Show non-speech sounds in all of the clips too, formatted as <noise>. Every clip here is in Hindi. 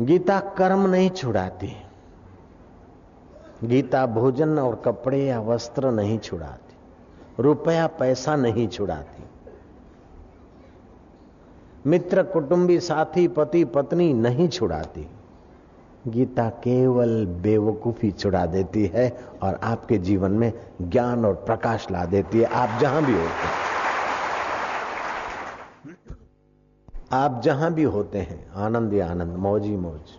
गीता कर्म नहीं छुड़ाती। गीता भोजन और कपड़े या वस्त्र नहीं छुड़ाती। रुपया पैसा नहीं छुड़ाती। मित्र, कुटुंबी, साथी, पति, पत्नी नहीं छुड़ाती। गीता केवल बेवकूफ़ी छुड़ा देती है और आपके जीवन में ज्ञान और प्रकाश ला देती है। आप जहाँ भी होते हैं। आप जहाँ भी होते हैं, आनंद या आनंद, मौज ही मौज।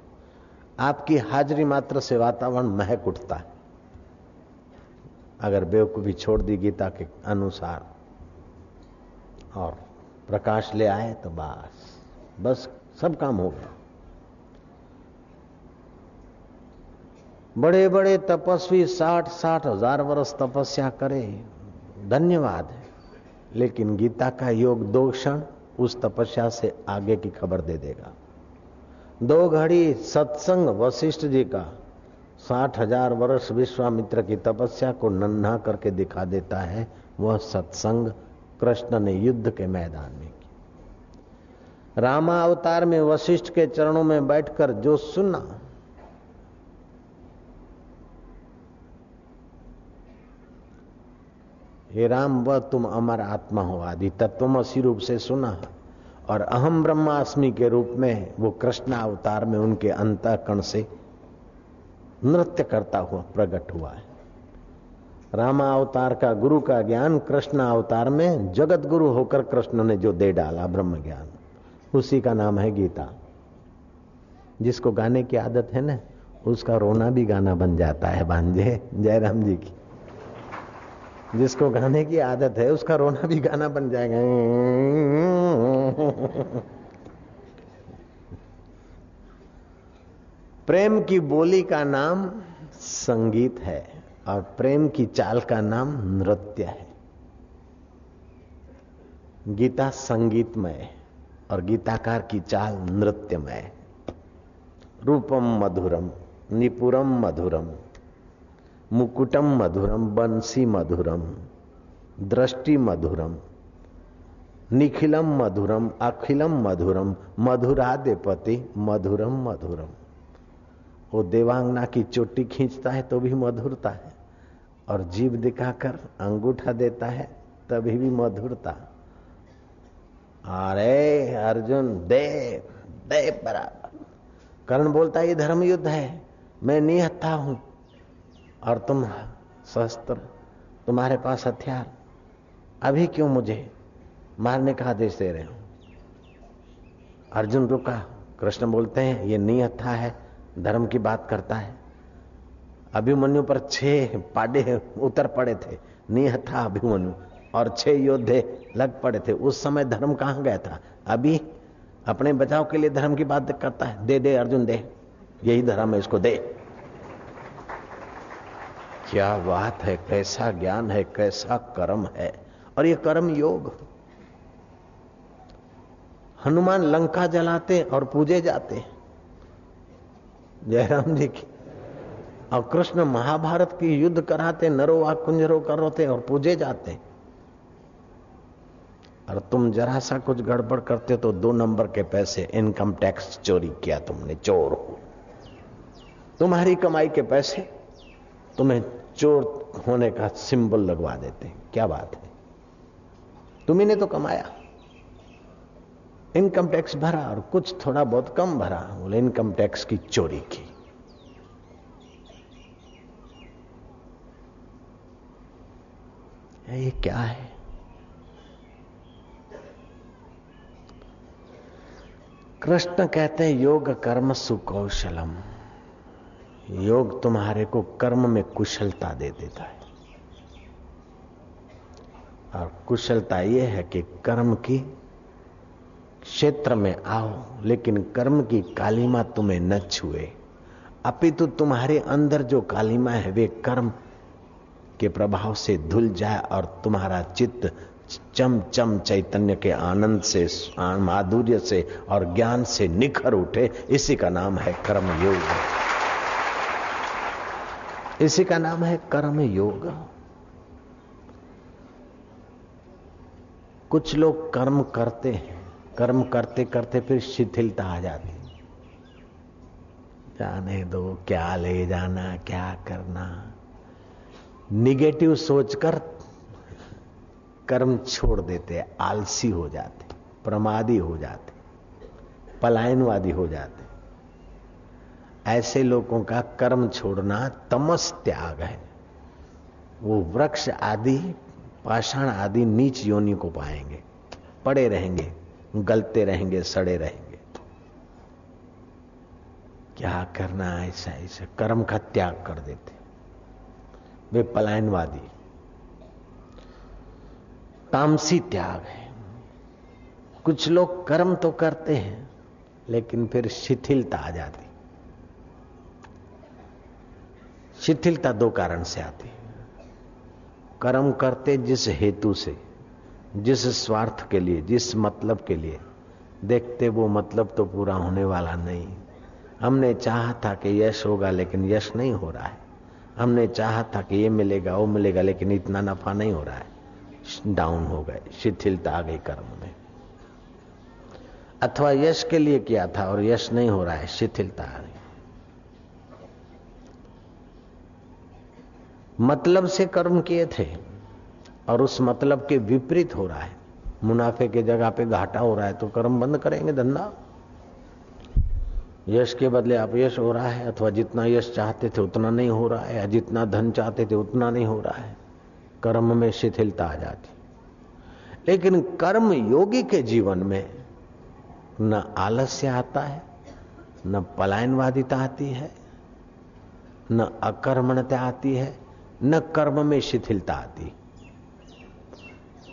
आपकी हाजिरी मात्र से वातावरण महक उठता है। अगर बेवकूफ़ी छोड़ दी गीता के अनुसार और प्रकाश ले आए तो बस बस सब काम हो गया। बड़े बड़े तपस्वी साठ साठ हज़ार वर्ष तपस्या करे, धन्यवाद है। लेकिन गीता का योग दो क्षण उस तपस्या से आगे की खबर दे देगा। दो घड़ी सत्संग वशिष्ठ जी का साठ हज़ार वर्ष विश्वामित्र की तपस्या को नन्हा करके दिखा देता है, वह सत्संग कृष्ण ने युद्ध के मैदान में रामा अवतार में वशिष्ठ के चरणों में बैठकर जो सुना, हे राम, वह तुम अमर आत्मा हो आदि तत्वमसी रूप से सुना। और अहम ब्रह्मास्मि के रूप में वो कृष्ण अवतार में उनके अंतकण से नृत्य करता हुआ प्रकट हुआ है। रामा अवतार का गुरु का ज्ञान कृष्ण अवतार में जगत गुरु होकर कृष्ण ने जो दे डाला, ब्रह्म ज्ञान। उसी का नाम है गीता। जिसको गाने की आदत है ना, उसका रोना भी गाना बन जाता है भांजे जयराम जी की। जिसको गाने की आदत है, उसका रोना भी गाना बन जाएगा। प्रेम की बोली का नाम संगीत है और प्रेम की चाल का नाम नृत्य है। गीता संगीतमय और गीताकार की चाल नृत्यमय। रूपम मधुरम, निपुरम मधुरम। मुकुटम मधुरम बंसी मधुरम दृष्टि मधुरम निखिलम मधुरम अखिलम मधुरम मधुरादेपति मधुरम मधुरम वो देवांगना की चोटी खींचता है तो भी मधुरता है, और जीव दिखाकर अंगूठा देता है तभी भी मधुरता। अरे अर्जुन, दे दे बराबर। कर्ण बोलता है, ये धर्म युद्ध है, मैं निहत्था हूँ और तुम शस्त्र तुम्हारे पास हथियार। अभी क्यों मुझे मारने का आदेश दे रहे हो? अर्जुन, रुका। कृष्ण बोलते हैं, ये निहत्था है, धर्म की बात करता है। अभिमन्यु पर छह पाडे उतर पड़े थे। निहत्था अभिमन्यु। और छह योद्धे लग पड़े थे। उस समय धर्म कहाँ गया था? अभी अपने बचाव के लिए धर्म की बात करता है। दे दे, अर्जुन, दे। यही धर्म है, इसको दे। क्या बात है, कैसा ज्ञान है, कैसा कर्म है? और ये कर्म योग। हनुमान लंका जलाते और पूजे जाते जयराम जी की और कृष्ण महाभारत की युद्ध कराते नरो वा कुंजरो करोते और पूजे जाते और तुम जरा सा कुछ गड़बड़ करते तो दो नंबर के पैसे, इनकम टैक्स चोरी किया तुमने, चोर हो। तुम्हारी कमाई के पैसे तुम्हें चोर होने का सिंबल लगवा देते हैं। क्या बात है? तुम्ही ने तो कमाया। इनकम टैक्स भरा और कुछ थोड़ा बहुत कम भरा। बोले, इनकम टैक्स की चोरी की। ये क्या है? कृष्ण कहते हैं, योग कर्म सुकौशलम। योग तुम्हारे को कर्म में कुशलता दे देता है। और कुशलता यह है कि कर्म की क्षेत्र में आओ, लेकिन कर्म की कालीमा तुम्हें न छुए। अपितु तुम्हारे अंदर जो कालीमा है, वे कर्म के प्रभाव से धुल जाए और तुम्हारा चित्त चम चम चैतन्य के आनंद से, माधुर्य से और ज्ञान से निखर उठे। इसी का नाम है कर्म योग इसी का नाम है कर्म योग। कुछ लोग कर्म करते हैं, कर्म करते करते फिर शिथिलता आ जाती है। जाने दो, क्या ले जाना, क्या करना। निगेटिव सोचकर कर्म छोड़ देते आलसी हो जाते प्रमादी हो जाते पलायनवादी हो जाते ऐसे लोगों का कर्म छोड़ना तमस त्याग है। वो वृक्ष आदि, पाषाण आदि नीच योनि को पाएँगे। पड़े रहेंगे, गलते रहेंगे, सड़े रहेंगे। क्या करना ऐसा ऐसा कर्म का त्याग कर देते। वे पलायनवादी। तामसी त्याग है। कुछ लोग कर्म तो करते हैं, लेकिन फिर शिथिलता आ जाती। शिथिलता दो कारण से आती कर्म करते जिस हेतु से, जिस स्वार्थ के लिए, जिस मतलब के लिए, देखते वो मतलब तो पूरा होने वाला नहीं। हमने चाहा था कि यश होगा, लेकिन यश नहीं हो रहा है। हमने चाहा था कि ये मिलेगा, वो मिलेगा, लेकिन इतना नफा नहीं हो रहा है। डाउन हो गए, शिथिलता आ गई कर्म में। अथवा यश के लिए किया था और यश नहीं हो रहा है, शिथिलता आ गई मतलब से कर्म किए थे और उस मतलब के विपरीत हो रहा है। मुनाफे के जगह पे घाटा हो रहा है तो कर्म बंद करेंगे धंधा। यश के बदले आप यश हो रहा है अथवा जितना यश चाहते थे उतना नहीं हो रहा है या जितना धन चाहते थे उतना नहीं हो रहा है। कर्म में शिथिलता आ जाती। लेकिन कर्म योगी के जीवन में न आलस्य आता है, न पलायनवादिता आती है, न अकर्मणता आती है न कर्म में शिथिलता आती।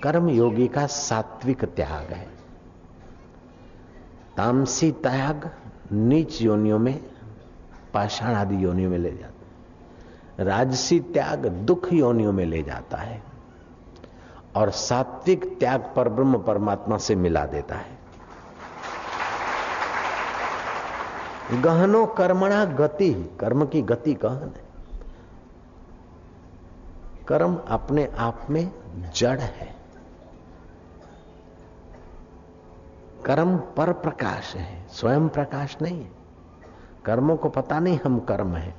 कर्म योगी का सात्विक त्याग है। तामसी त्याग नीच योनियों में पाषाण आदि योनियों में ले जाता राजसी त्याग दुख योनियों में ले जाता है। और सात्विक त्याग पर ब्रह्म परमात्मा से मिला देता है। गहनो कर्मणा गति, कर्म की गति गहन है। कर्म अपने आप में जड़ है। कर्म पर प्रकाश है, स्वयं प्रकाश नहीं है। कर्मों को पता नहीं हम कर्म है।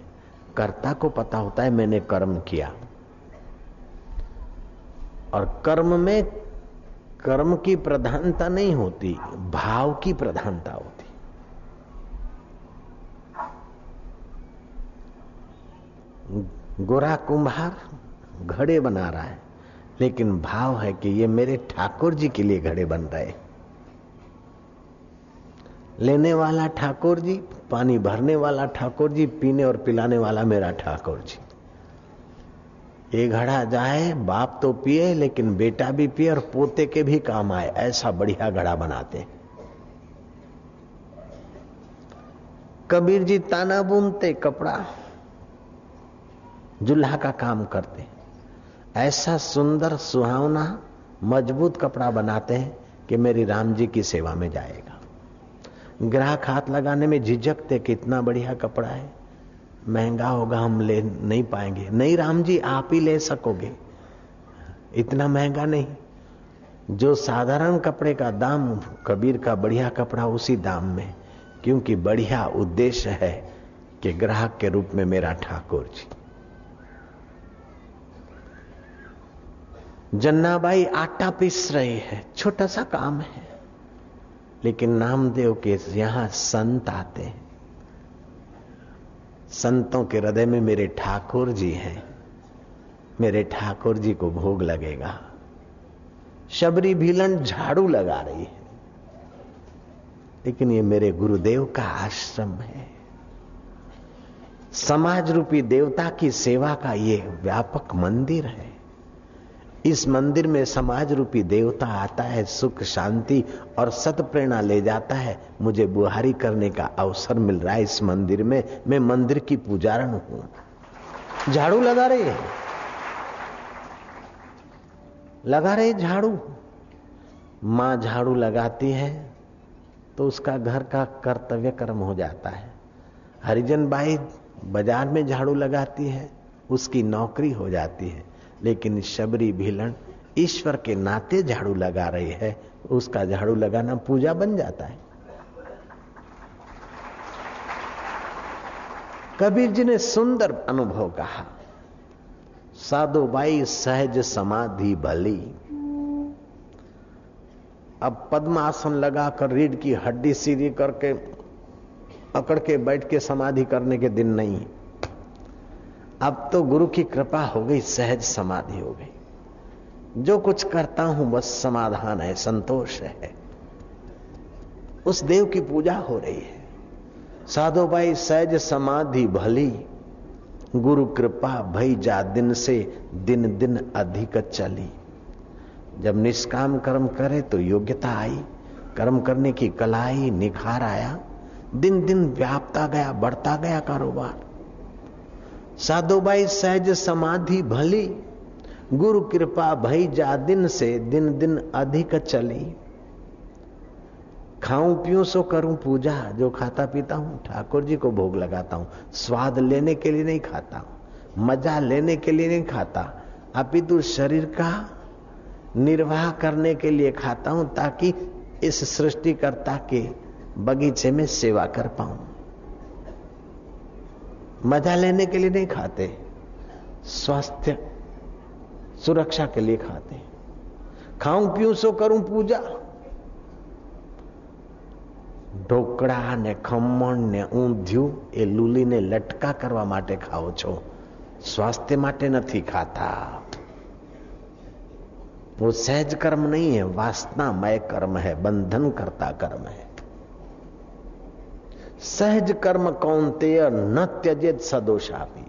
कर्ता को पता होता है मैंने कर्म किया। और कर्म में कर्म की प्रधानता नहीं होती, भाव की प्रधानता होती। गोरा कुंभार घड़े बना रहा है। लेकिन भाव है कि ये मेरे ठाकुर जी के लिए घड़े बन रहे लेने वाला ठाकुर जी, पानी भरने वाला ठाकुर जी, पीने और पिलाने वाला मेरा ठाकुर जी। ये घड़ा जाए, बाप तो पिए, लेकिन बेटा भी पिए और पोते के भी काम आए। ऐसा बढ़िया घड़ा बनाते कबीर जी ताना बुनते कपड़ा, जुल्हा का काम करते ऐसा सुंदर सुहावना मज़बूत कपड़ा बनाते हैं कि मेरी राम जी की सेवा में जाएगा। ग्राहक हाथ लगाने में झिझकते कितना बढ़िया कपड़ा है। महँगा होगा हम ले नहीं पाएँगे। नहीं राम जी, आप ही ले सकोगे। इतना महँगा नहीं। जो साधारण कपड़े का दाम, कबीर का बढ़िया कपड़ा उसी दाम में, क्योंकि बढ़िया उद्देश्य है कि ग्राहक के रूप में मेरा ठाकुर जी। जन्नाबाई आटा पीस रही है, छोटा सा काम है। लेकिन नामदेव के यहाँ संत आते हैं। संतों के हृदय में मेरे ठाकुर जी हैं। मेरे ठाकुर जी को भोग लगेगा। शबरी भीलन झाड़ू लगा रही है। लेकिन ये मेरे गुरुदेव का आश्रम है। समाज रूपी देवता की सेवा का ये व्यापक मंदिर है। इस मंदिर में समाज रूपी देवता आता है, सुख, शांति और सत प्रेरणा ले जाता है। मुझे बुहारी करने का अवसर मिल रहा है इस मंदिर में। मैं मंदिर की पुजारण हूँ। झाड़ू लगा रहे हैं। लगा रहे झाड़ू। माँ झाड़ू लगाती है तो उसका घर का कर्तव्य कर्म हो जाता है। हरिजन बाई बाज़ार में झाड़ू लगाती है, उसकी नौकरी हो जाती है। लेकिन शबरी भीलन ईश्वर के नाते झाड़ू लगा रही है। उसका झाड़ू लगाना पूजा बन जाता है। कबीर जी ने सुंदर अनुभव कहा, साधु बाई सहज समाधि भली अब पद्मासन लगाकर रीढ़ की हड्डी सीधी करके अकड़ के बैठ के समाधि करने के दिन नहीं अब तो गुरु की कृपा हो गई, सहज समाधि हो गई। जो कुछ करता हूँ, बस समाधान है, संतोष है। उस देव की पूजा हो रही है। साधो भाई, सहज समाधि भली। गुरु कृपा भई जा, दिन से दिन दिन अधिक चली। जब निष्काम कर्म करे तो योग्यता आई। कर्म करने की कला आई, निखार आया। दिन दिन व्यापता गया, बढ़ता गया कारोबार। साधोबाई सहज समाधि भली, गुरु कृपा भई जा दिन से दिन दिन अधिक चली। खाऊं पीऊं सो करूँ पूजा, जो खाता पीता हूँ, ठाकुर जी को भोग लगाता हूँ। स्वाद लेने के लिए नहीं खाता, मज़ा लेने के लिए नहीं खाता, अपितु शरीर का निर्वाह करने के लिए खाता हूँ, ताकि इस सृष्टिकर्ता के बगीचे में सेवा कर पाऊँ। मजा लेने के लिए नहीं खाते स्वास्थ्य सुरक्षा के लिए खाते खाऊं पीऊं सो करूं पूजा ઢોકળા ને ખમણ ને ઊંધિયું એ લૂલીને લટકા કરવા માટે ખાઓ છો स्वास्थ्य માટે નથી ખાતા वो सहज कर्म नहीं है वासनामय कर्म है बंधन करता कर्म है सहज कर्म कौन तेय, न त्यजित सदोषा भी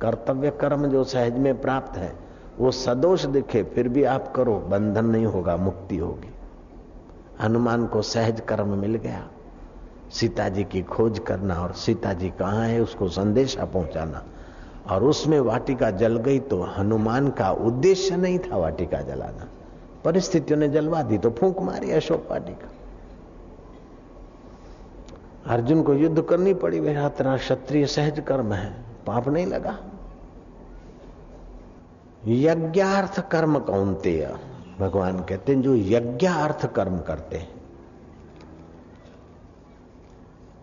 कर्तव्य कर्म जो सहज में प्राप्त है, वो सदोष दिखे, फिर भी आप करो, बंधन नहीं होगा, मुक्ति होगी। हनुमान को सहज कर्म मिल गया। सीता जी की खोज करना और सीता जी कहाँ है, उसको संदेशा पहुंचाना। और उसमें वाटिका जल गई तो हनुमान का उद्देश्य नहीं था वाटिका जलाना। परिस्थितियों ने जलवा दी तो फूंक मारी अशोक वाटिका। अर्जुन को युद्ध करनी पड़ी। मेरा तेरा क्षत्रिय सहज कर्म है। पाप नहीं लगा। यज्ञार्थ कर्म कौनते भगवान कहते हैं, जो यज्ञार्थ कर्म करते हैं,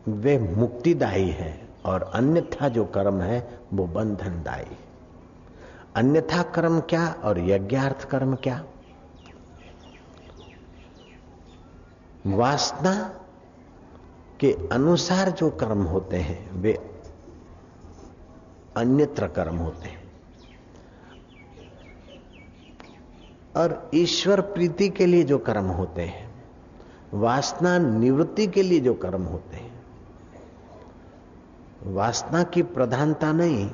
वे मुक्तिदायी है और अन्यथा जो कर्म है, वो बंधनदायी। अन्यथा कर्म क्या और यज्ञार्थ कर्म क्या? वासना के अनुसार जो कर्म होते हैं, वे अन्यत्र कर्म होते हैं। और ईश्वर प्रीति के लिए जो कर्म होते हैं, वासना निवृत्ति के लिए जो कर्म होते हैं, वासना की प्रधानता नहीं,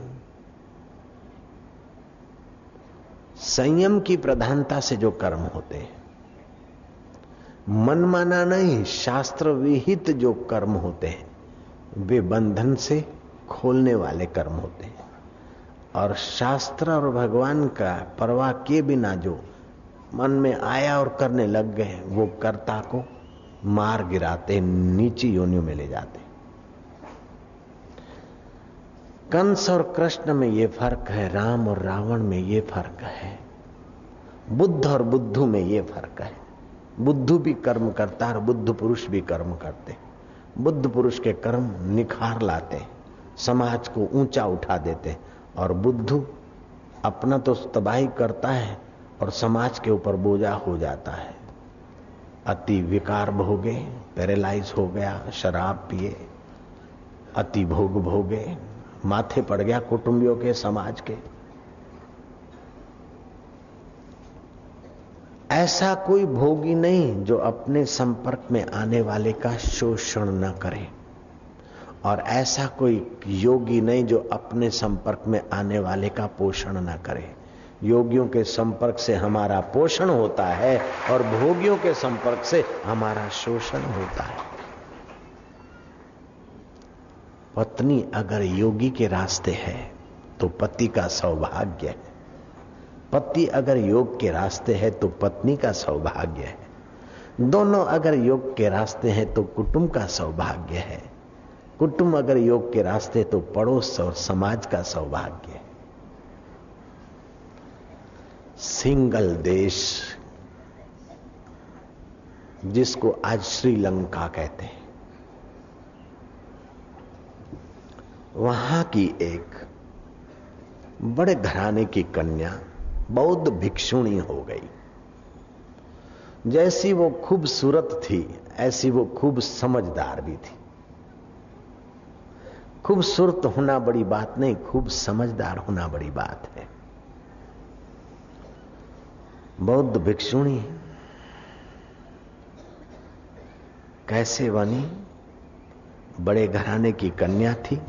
संयम की प्रधानता से जो कर्म होते हैं। मन माना नहीं शास्त्र विहित जो कर्म होते हैं, वे बंधन से खोलने वाले कर्म होते हैं। और शास्त्र और भगवान का परवाह किए बिना जो मन में आया और करने लग गए वो कर्ता को मार गिराते, नीची योनियों में ले जाते। कंस और कृष्ण में ये फ़र्क है, राम और रावण में ये फ़र्क है, बुद्ध और बुद्धू में ये फ़र्क है। बुद्धू भी कर्म करता है और बुद्ध पुरुष भी कर्म करते बुद्ध पुरुष के कर्म निखार लाते समाज को ऊँचा उठा देते और बुद्धू अपना तो तबाही करता है और समाज के ऊपर बोझा हो जाता है। अति विकार भोगे, पैरालाइज हो गया, शराब पिए, अति भोग भोगे, माथे पड़ गया कुटुंबियों के, समाज के। ऐसा कोई भोगी नहीं जो अपने संपर्क में आने वाले का शोषण न करे। और ऐसा कोई योगी नहीं जो अपने संपर्क में आने वाले का पोषण न करे। योगियों के संपर्क से हमारा पोषण होता है और भोगियों के संपर्क से हमारा शोषण होता है। पत्नी अगर योगी के रास्ते है तो पति का सौभाग्य है। पति अगर योग के रास्ते है तो पत्नी का सौभाग्य है। दोनों अगर योग के रास्ते हैं तो कुटुंब का सौभाग्य है। कुटुंब अगर योग के रास्ते तो पड़ोस और समाज का सौभाग्य है। सिंगल देश, जिसको आज श्रीलंका कहते हैं, वहाँ की एक बड़े घराने की कन्या बौद्ध भिक्षुणी हो गई। जैसी वो खूबसूरत थी, ऐसी वो खूब समझदार भी थी। खूबसूरत होना बड़ी बात नहीं, खूब समझदार होना बड़ी बात है। बौद्ध भिक्षुणी कैसे बनी? बड़े घराने की कन्या थी।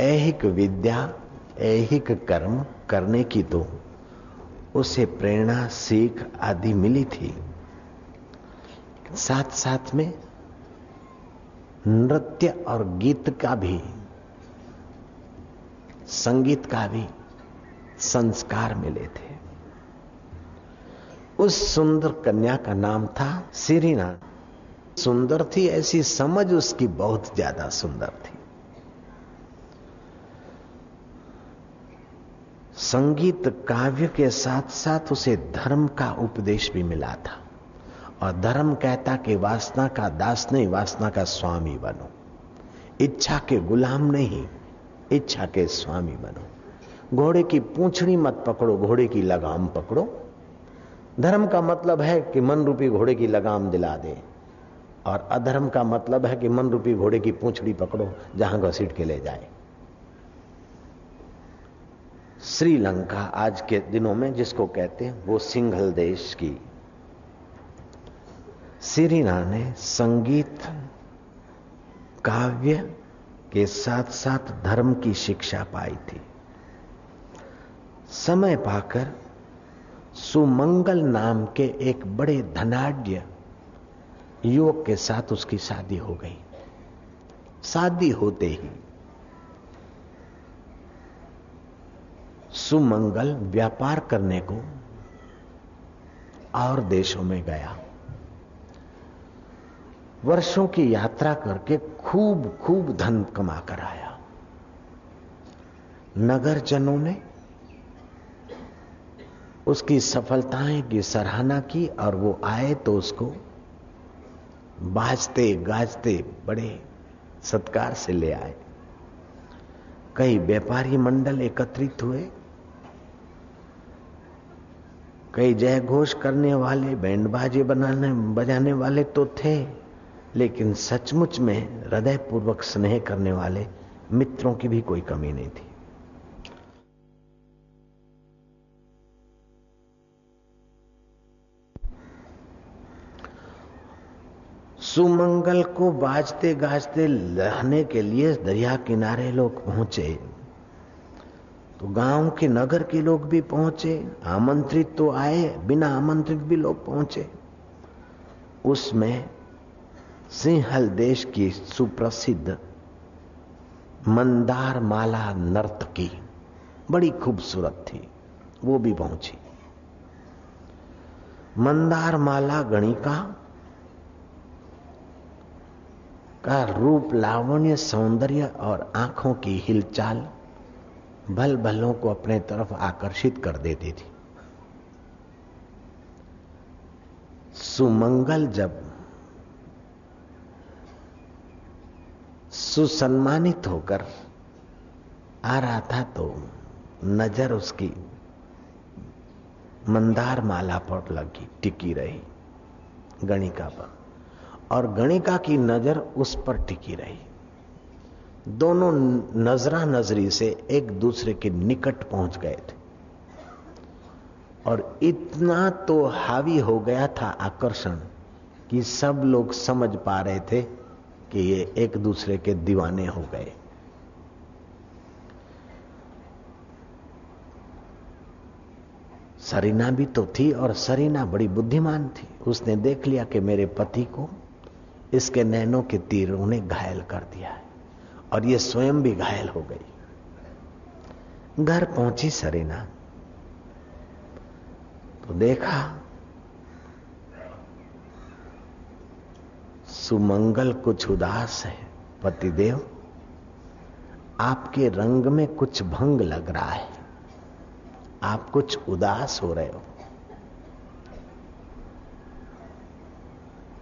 ऐहिक विद्या, ऐहिक कर्म करने की तो उसे प्रेरणा, सीख आदि मिली थी। साथ साथ में नृत्य और गीत का भी, संगीत का भी संस्कार मिले थे। उस सुंदर कन्या का नाम था सिरीना सुंदर थी ऐसी समझ उसकी बहुत ज़्यादा सुंदर थी। संगीत काव्य के साथ साथ उसे धर्म का उपदेश भी मिला था। और धर्म कहता कि वासना का दास नहीं, वासना का स्वामी बनो। इच्छा के गुलाम नहीं, इच्छा के स्वामी बनो। घोड़े की पूंछड़ी मत पकड़ो, घोड़े की लगाम पकड़ो। धर्म का मतलब है कि मन रूपी घोड़े की लगाम दिला दे। और अधर्म का मतलब है कि मन रूपी घोड़े की पूंछड़ी पकड़ो, जहाँ घसीट के ले जाए। श्रीलंका आज के दिनों में जिसको कहते हैं, वो सिंघल देश की। सिरीना ने संगीत, काव्य के साथ साथ धर्म की शिक्षा पाई थी। समय पाकर सुमंगल नाम के एक बड़े धनाढ़ युवक के साथ उसकी शादी हो गई। शादी होते ही सुमंगल व्यापार करने को और देशों में गया। वर्षों की यात्रा करके खूब खूब धन कमा कर आया। नगरजनों ने उसकी सफलताएँ की सराहना की और वो आए तो उसको बाजते, गाजते बड़े सत्कार से ले आए। कई व्यापारी मंडल एकत्रित हुए। कई जय घोष करने वाले बैंड बाजे बनाने, बजाने वाले तो थे, लेकिन सचमुच में हृदय पूर्वक स्नेह करने वाले मित्रों की भी कोई कमी नहीं थी। सुमंगल को बाजते गाजते लहने के लिए दरिया किनारे लोग पहुँचे। तो गाँव के नगर के लोग भी पहुँचे, आमंत्रित तो आए, बिना आमंत्रित भी लोग पहुँचे। उसमें सिंहल देश की सुप्रसिद्ध मंदार माला नर्तकी बड़ी खूबसूरत थी, वो भी पहुँची। मंदार माला गणिका का रूप लावण्य सौंदर्य और आँखों की हिलचाल भल भलों को अपने तरफ़ आकर्षित कर देती थी। सुमंगल जब सुसम्मानित होकर आ रहा था तो नज़र उसकी मंदार माला पर लगी, टिकी रही, गणिका पर। और गणिका की नज़र उस पर टिकी रही। दोनों नजरा नजरी से एक दूसरे के निकट पहुँच गए थे। और इतना तो हावी हो गया था आकर्षण कि सब लोग समझ पा रहे थे कि ये एक दूसरे के दीवाने हो गए। सरीना भी तो थी और सरीना बड़ी बुद्धिमान थी। उसने देख लिया कि मेरे पति को इसके नैनों के तीरों ने घायल कर दिया है। और ये स्वयं भी घायल हो गई। घर पहुँची सरीना। तो देखा, सुमंगल कुछ उदास है, पतिदेव, आपके रंग में कुछ भंग लग रहा है। आप कुछ उदास हो रहे हो।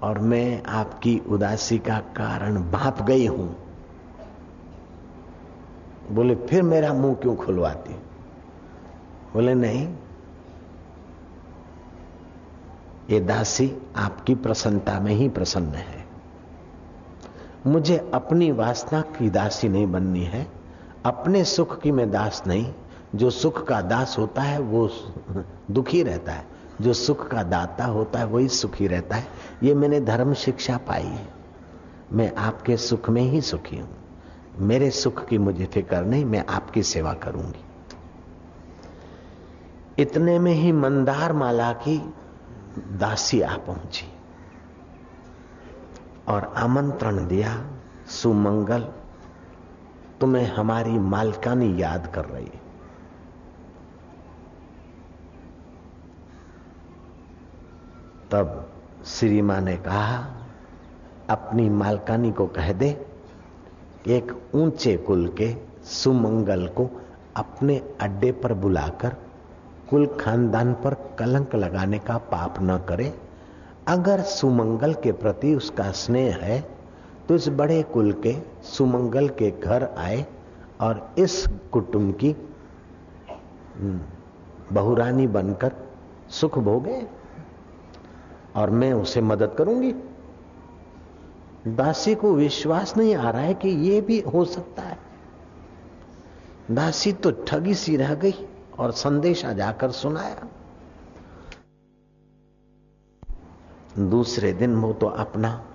और मैं आपकी उदासी का कारण भाप गई हूँ। बोले, फिर मेरा मुँह क्यों खुलवाती? बोले, नहीं, ये दासी आपकी प्रसन्नता में ही प्रसन्न है। मुझे अपनी वासना की दासी नहीं बननी है। अपने सुख की मैं दास नहीं। जो सुख का दास होता है, वो दुखी रहता है। जो सुख का दाता होता है, वही सुखी रहता है। ये मैंने धर्म शिक्षा पाई है। मैं आपके सुख में ही सुखी हूँ। मेरे सुख की मुझे फ़िक्र नहीं, मैं आपकी सेवा करूँगी। इतने में ही मंदार माला की दासी आ पहुँची और आमंत्रण दिया, सुमंगल, तुम्हें हमारी मालकानी याद कर रही तब श्री माँ ने कहा, अपनी मालकानी को कह दे एक ऊँचे कुल के सुमंगल को अपने अड्डे पर बुलाकर कुल खानदान पर कलंक लगाने का पाप न करे। अगर सुमंगल के प्रति उसका स्नेह है तो इस बड़े कुल के सुमंगल के घर आए और इस कुटुंब की हम्म, बहुरानी बनकर सुख भोगे। और मैं उसे मदद करूँगी। दासी को विश्वास नहीं आ रहा है कि यह भी हो सकता है। दासी तो ठगी सी रह गई और संदेशा जाकर सुनाया। दूसरे दिन वो तो अपना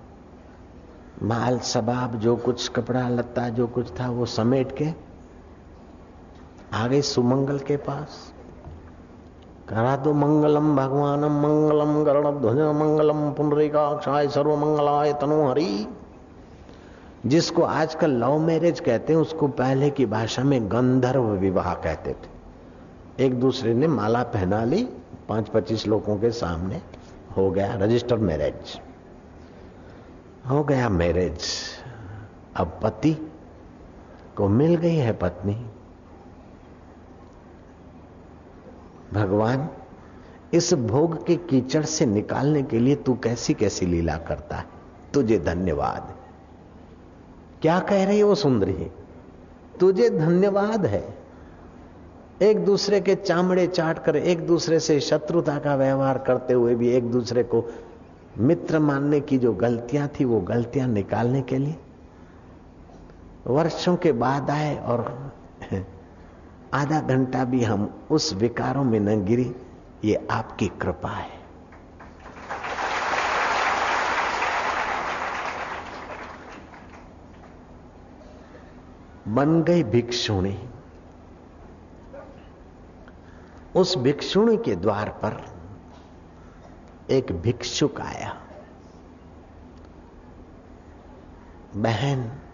माल सबाब, जो कुछ कपड़ा, लत्ता, जो कुछ था, वो समेट के आ गई सुमंगल के पास करा तो मंगलम, भगवानम मंगलम गरुण ध्वज मंगलम, पुनरिकाक्षाय सर्व मंगलाय तनोहरी जिसको आजकल लव मैरिज कहते हैं, उसको पहले की भाषा में गंधर्व विवाह कहते थे। एक दूसरे ने माला पहना ली, पाँच पच्चीस लोगों के सामने, हो गया रजिस्टर मैरिज। हो गया मैरिज। अब पति को मिल गई है पत्नी। भगवान, इस भोग के कीचड़ से निकालने के लिए तू कैसी कैसी लीला करता है? तुझे धन्यवाद। क्या कह रही है वो सुंदरी? तुझे धन्यवाद है। एक दूसरे के चामड़े चाट कर, एक दूसरे से शत्रुता का व्यवहार करते हुए भी एक दूसरे को मित्र मानने की जो गलतियाँ थी, वो गलतियाँ निकालने के लिए। वर्षों के बाद आए और आधा घंटा भी हम उस विकारों में न गिरी, ये आपकी कृपा है। बन गई भिक्षुणी। उस भिक्षुणी के द्वार पर एक भिक्षुक आया। बहन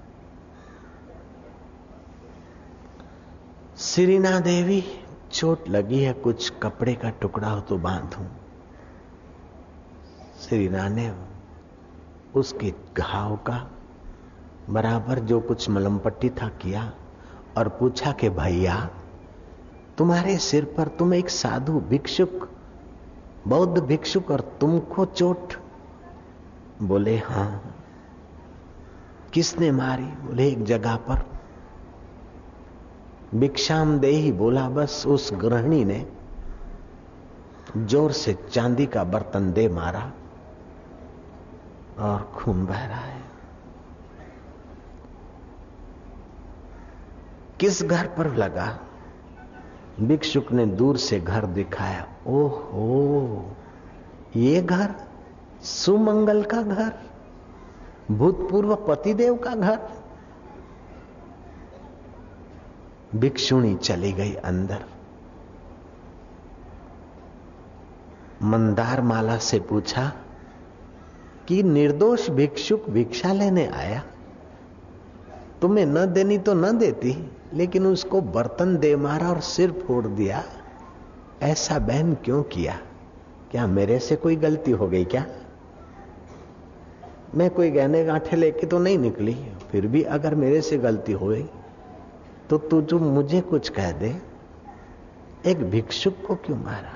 सिरीना देवी, चोट लगी है, कुछ कपड़े का टुकड़ा हो तो बांधू। सिरीना ने उसके घाव का बराबर जो कुछ मलम पट्टी था किया और पूछा कि, भैया, तुम्हारे सिर पर तुम एक साधु भिक्षुक, बौद्ध भिक्षुक और तुमको चोट? बोले, हाँ। किसने मारी? बोले, एक जगह पर भिक्षाम दे ही बोला, बस उस गृहिणी ने ज़ोर से चांदी का बर्तन दे मारा और खून बह रहा है। किस घर पर लगा? भिक्षुक ने दूर से घर दिखाया। ओहो, ये घर सुमंगल का घर, भूतपूर्व पतिदेव का घर। भिक्षुणी चली गई अंदर। मंदार माला से पूछा कि निर्दोष भिक्षुक भिक्षा लेने आया? तुम्हें न देनी तो न देती, लेकिन उसको बर्तन दे मारा और सिर फोड़ दिया। ऐसा बहन क्यों किया? क्या मेरे से कोई गलती हो गई क्या? मैं कोई गहने गांठे लेके तो नहीं निकली, फिर भी अगर मेरे से गलती हो गई तो तू जो मुझे कुछ कह दे, एक भिक्षुक को क्यों मारा?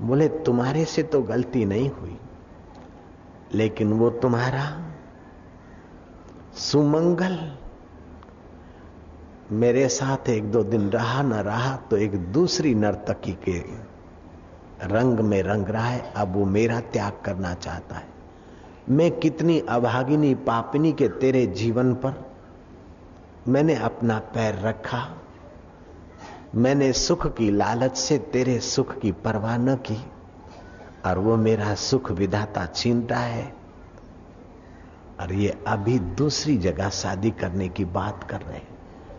बोले, तुम्हारे से तो गलती नहीं हुई, लेकिन वो तुम्हारा सुमंगल। मेरे साथ एक दो दिन रहा, न रहा तो एक दूसरी नर्तकी के रंग में रंग रहा है, अब वो मेरा त्याग करना चाहता है। मैं कितनी अभागिनी पापिनी के तेरे जीवन पर मैंने अपना पैर रखा। मैंने सुख की लालच से तेरे सुख की परवाह न की, और वो मेरा सुख विधाता छीन रहा है। और ये अभी दूसरी जगह शादी करने की बात कर रहे हैं।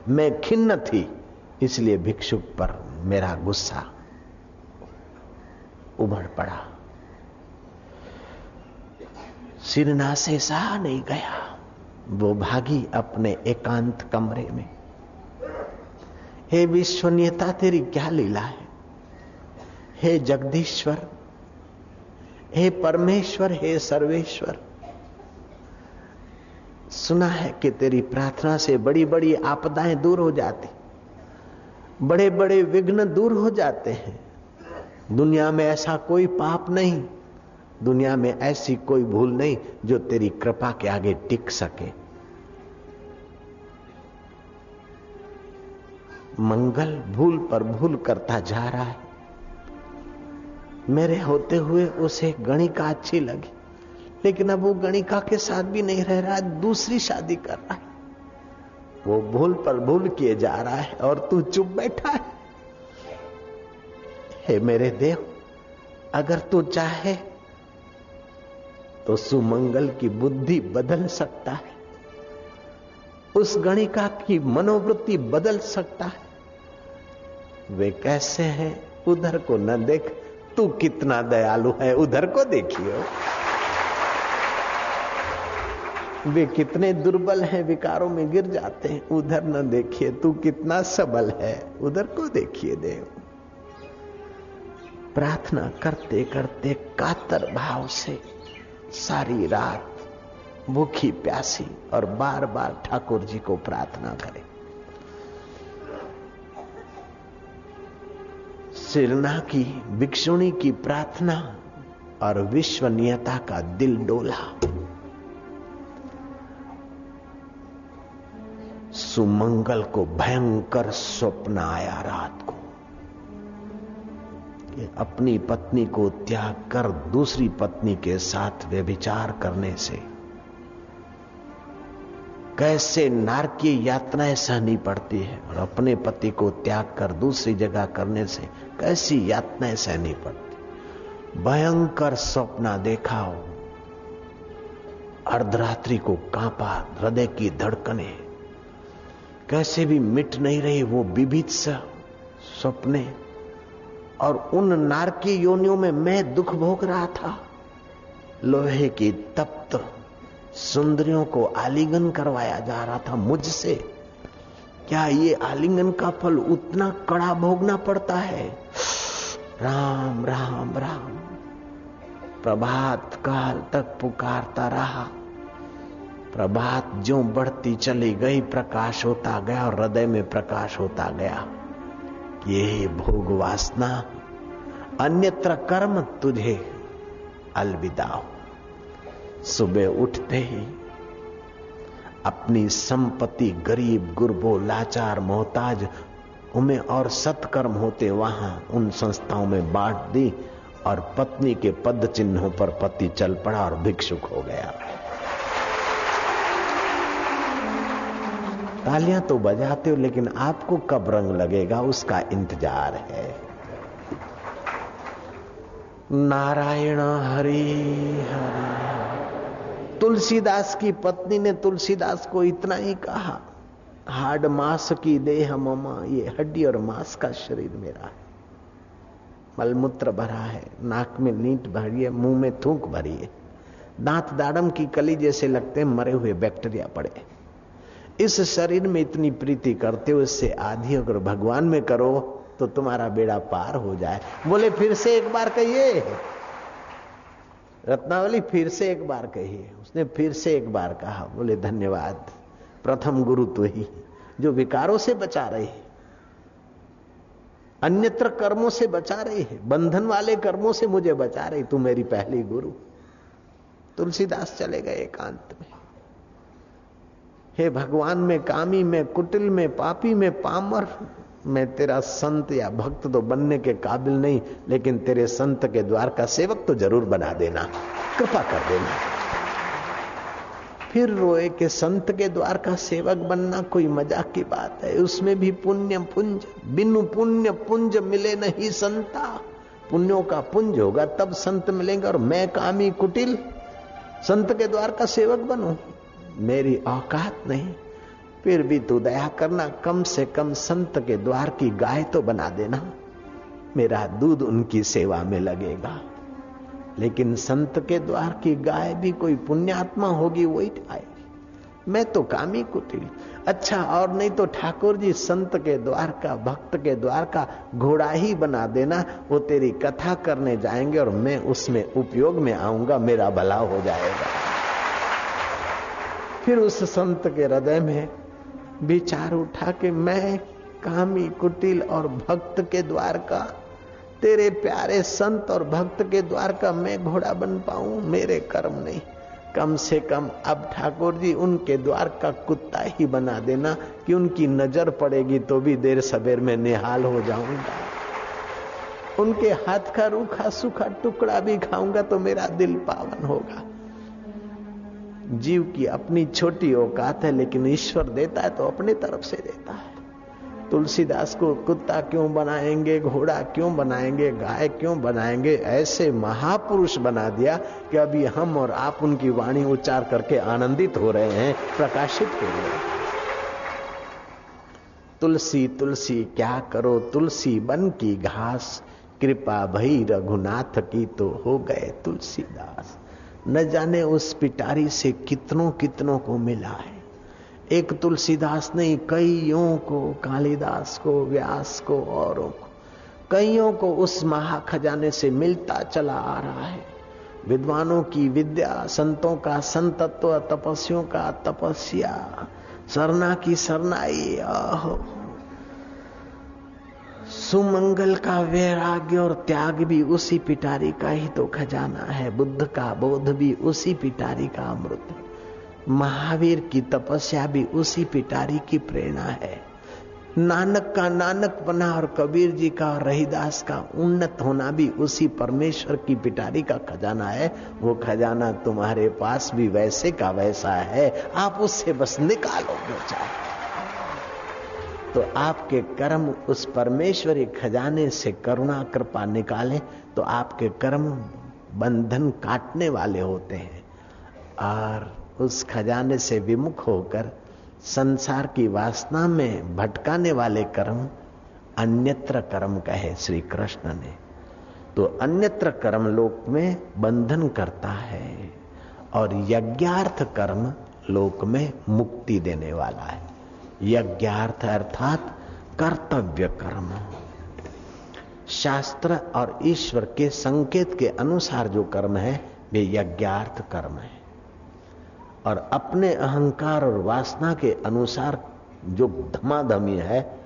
मैं खिन्न थी, इसलिए भिक्षुक पर मेरा गुस्सा उमड़ पड़ा। सिरना से सहा नहीं गया। वो भागी अपने एकांत कमरे में। हे विश्वनीयता तेरी क्या लीला है? हे जगदीश्वर, हे परमेश्वर, हे सर्वेश्वर, सुना है कि तेरी प्रार्थना से बड़ी बड़ी आपदाएँ दूर हो जाती बड़े बड़े विघ्न दूर हो जाते हैं। दुनिया में ऐसा कोई पाप नहीं। दुनिया में ऐसी कोई भूल नहीं जो तेरी कृपा के आगे टिक सके। मंगल भूल पर भूल करता जा रहा है। मेरे होते हुए उसे गणिका अच्छी लगी, लेकिन अब वो गणिका के साथ भी नहीं रह रहा है दूसरी शादी कर रहा है। वो भूल पर भूल किए जा रहा है और तू चुप बैठा है। हे मेरे देव, अगर तू चाहे तो सुमंगल की बुद्धि बदल सकता है। उस गणिका की मनोवृत्ति बदल सकता है। वे कैसे हैं? उधर को न देख। तू कितना दयालु है, उधर को देखियो। वे कितने दुर्बल हैं, विकारों में गिर जाते हैं। उधर न देखिए, तू कितना सबल है, उधर को देखिए देव। प्रार्थना करते करते कातर भाव से सारी रात भूखी, प्यासी और बार बार ठाकुर जी को प्रार्थना करें। सिरना की, भिक्षुणी की प्रार्थना और विश्वनीयता का दिल डोला। सुमंगल को भयंकर स्वप्न आया रात को। अपनी पत्नी को त्याग कर दूसरी पत्नी के साथ व्यभिचार करने से। कैसे नारकीय यातनाएँ सहनी पड़ती है और अपने पति को त्याग कर दूसरी जगह करने से कैसी यातनाएँ सहनी पड़ती? भयंकर सपना देखा हो। अर्धरात्रि को कांपा हृदय की धड़कने। कैसे भी मिट नहीं रही वो विभित सपने और उन नारकी योनियों में मैं दुख भोग रहा था। लोहे की तप्त सुंदरियों को आलिंगन करवाया जा रहा था मुझसे। क्या ये आलिंगन का फल उतना कड़ा भोगना पड़ता है? राम राम राम। प्रभात काल तक पुकारता रहा। प्रभात जो बढ़ती चली गई, प्रकाश होता गया और हृदय में प्रकाश होता गया। ये भोग वासना, अन्यत्र कर्म तुझे अलविदा सुबह उठते ही अपनी संपत्ति गरीब, गुरबो, लाचार, मोहताज, उमें और सत्कर्म होते वहाँ उन संस्थाओं में बांट दी और पत्नी के पद चिन्हों पर पति चल पड़ा और भिक्षुक हो गया। तालियाँ तो बजाते हो, लेकिन आपको कब रंग लगेगा, उसका इंतज़ार है। नारायण हरि हरि तुलसीदास की पत्नी ने तुलसीदास को इतना ही कहा, हाड मास की देह ममा, ये हड्डी और मांस का शरीर मेरा है। मलमूत्र भरा है, नाक में नीट भरी है, मुँह में थूक भरी है। दांत दाड़म की कली जैसे लगते मरे हुए बैक्टीरिया पड़े इस शरीर में इतनी प्रीति करते हो, इससे आधी अगर भगवान में करो तो तुम्हारा बेड़ा पार हो जाए। बोले, फिर से एक बार कहिए। रत्नावली फिर से एक बार कहिए। उसने फिर से एक बार कहा, बोले, धन्यवाद। प्रथम गुरु तो ही जो विकारों से बचा रही है, अन्यत्र कर्मों से बचा रही है, बंधन वाले कर्मों से मुझे बचा रही तू मेरी पहली गुरु। तुलसीदास चले गए एकांत में। हे भगवान, में कामी, में कुटिल, में पापी, में पामर। मैं तेरा संत या भक्त तो बनने के काबिल नहीं, लेकिन तेरे संत के द्वार का सेवक तो ज़रूर बना देना। कृपा कर देना। फिर रोए के संत के द्वार का सेवक बनना कोई मज़ाक की बात है। उसमें भी पुण्य पुंज, बिनु पुण्य पुंज मिले नहीं संता। पुण्यों का पुंज होगा, तब संत मिलेंगे, और मैं कामी कुटिल, संत के द्वार का सेवक बनू। मेरी औकात नहीं, फिर भी तू दया करना कम से कम संत के द्वार की गाय तो बना देना। मेरा दूध उनकी सेवा में लगेगा। लेकिन संत के द्वार की गाय भी कोई पुण्यात्मा होगी, वही आएगी मैं तो कामी कुटिल। अच्छा और नहीं तो ठाकुर जी संत के द्वार का, भक्त के द्वार का घोड़ा ही बना देना। वो तेरी कथा करने जाएँगे और मैं उसमें उपयोग में आऊँगा, मेरा भला हो जाएगा। फिर उस संत के हृदय में विचार उठा के मैं कामी, कुटिल और भक्त के द्वार का, तेरे प्यारे संत और भक्त के द्वार का मैं घोड़ा बन पाऊँ? मेरे कर्म नहीं कम से कम अब ठाकुर जी उनके द्वार का कुत्ता ही बना देना कि उनकी नज़र पड़ेगी तो भी देर सवेर में निहाल हो जाऊँगा। उनके हाथ का रूखा सूखा टुकड़ा भी खाऊँगा तो मेरा दिल पावन होगा। जीव की अपनी छोटी औकात है, लेकिन ईश्वर देता है तो अपने तरफ़ से देता है। तुलसीदास को कुत्ता क्यों बनाएँगे, घोड़ा क्यों बनाएँगे, गाय क्यों बनाएँगे, ऐसे महापुरुष बना दिया कि अभी हम और आप उनकी वाणी उच्चार करके आनंदित हो रहे हैं, प्रकाशित हो रहे हैं। तुलसी तुलसी, क्या करो? तुलसी बन की घास, कृपा भई रघुनाथ की तो हो गए तुलसीदास। न जाने उस पिटारी से कितनों कितनों को मिला है। एक तुलसीदास नहीं, कईयों को, कालिदास को, व्यास को, औरों को। कईयों को उस महाखजाने से मिलता चला आ रहा है। विद्वानों की विद्या, संतों का संतत्व, तपस्वियों का तपस्या, सरना की सरनाई आहो सुमंगल का वैराग्य और त्याग भी उसी पिटारी का ही तो खजाना है। बुद्ध का बोध भी उसी पिटारी का अमृत। महावीर की तपस्या भी उसी पिटारी की प्रेरणा है। नानक का नानक बना और कबीर जी का और रहीदास का उन्नत होना भी उसी परमेश्वर की पिटारी का खजाना है। वो खजाना तुम्हारे पास भी वैसे का वैसा है। आप उससे बस निकालो जो चाहे तो आपके कर्म उस परमेश्वरी खजाने से करुणा, कृपा निकाले तो आपके कर्म बंधन काटने वाले होते हैं। और उस खजाने से विमुख होकर संसार की वासना में भटकाने वाले कर्म अन्यत्र कर्म कहे श्री कृष्ण ने। तो अन्यत्र कर्म लोक में बंधन करता है और यज्ञार्थ कर्म लोक में मुक्ति देने वाला है। यज्ञार्थ अर्थात कर्तव्य कर्म। शास्त्र और ईश्वर के संकेत के अनुसार जो कर्म है, वे यज्ञार्थ कर्म है। और अपने अहंकार और वासना के अनुसार जो धमाधमी है,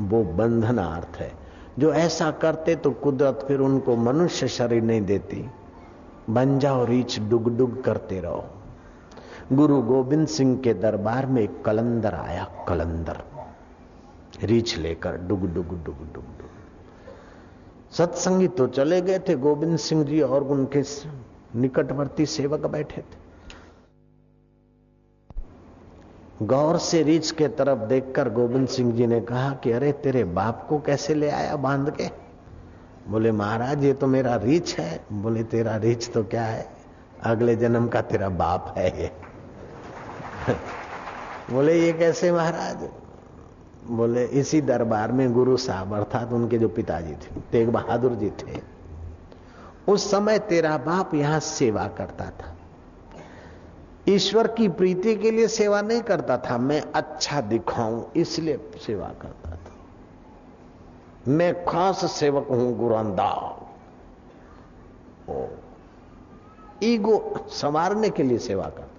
वो बंधनार्थ है। जो ऐसा करते तो कुदरत फिर उनको मनुष्य शरीर नहीं देती। बन जाओ रीच डुग डुग करते रहो। गुरु गोविंद सिंह के दरबार में एक कलंदर आया, कलंदर। रीछ लेकर डुग डुग डुग डुग डुग। सत्संगी तो चले गए थे गोविंद सिंह जी और उनके निकटवर्ती सेवक बैठे थे। गौर से रीछ के तरफ़ देखकर गोविंद सिंह जी ने कहा कि अरे, तेरे बाप को कैसे ले आया बाँध के? बोले, महाराज, ये तो मेरा रीछ है। बोले, तेरा रीछ तो क्या है? अगले जन्म का तेरा बाप है ये। <laughs> बोले, ये कैसे महाराज? बोले, इसी दरबार में गुरु साहब, अर्थात उनके जो पिताजी थे, तेग बहादुर जी थे। उस समय तेरा बाप यहाँ सेवा करता था। ईश्वर की प्रीति के लिए सेवा नहीं करता था, मैं अच्छा दिखाऊँ, इसलिए सेवा करता था। मैं खास सेवक हूँ गुरंदा ईगो संवारने के लिए सेवा करता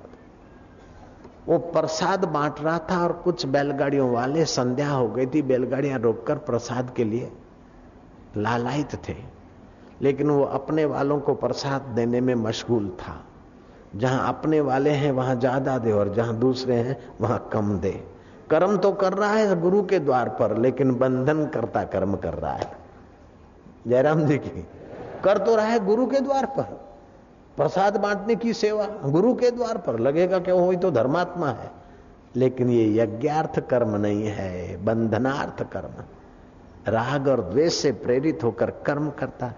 वो प्रसाद बांट रहा था और कुछ बैलगाड़ियों वाले संध्या हो गई थी, बैलगाड़ियाँ रोककर प्रसाद के लिए लालायित थे। लेकिन वो अपने वालों को प्रसाद देने में मशगूल था। जहाँ अपने वाले हैं, वहाँ ज़्यादा दे और जहाँ दूसरे हैं, वहाँ कम दे। कर्म तो कर रहा है गुरु के द्वार पर, लेकिन बंधन करता कर्म कर रहा है। जयराम जी की, कर तो रहा है गुरु के द्वार पर। प्रसाद बांटने की सेवा गुरु के द्वार पर लगेगा कि वो तो धर्मात्मा है। लेकिन ये यज्ञार्थ कर्म नहीं है, बंधनार्थ कर्म। राग और द्वेष से प्रेरित होकर कर्म करता है।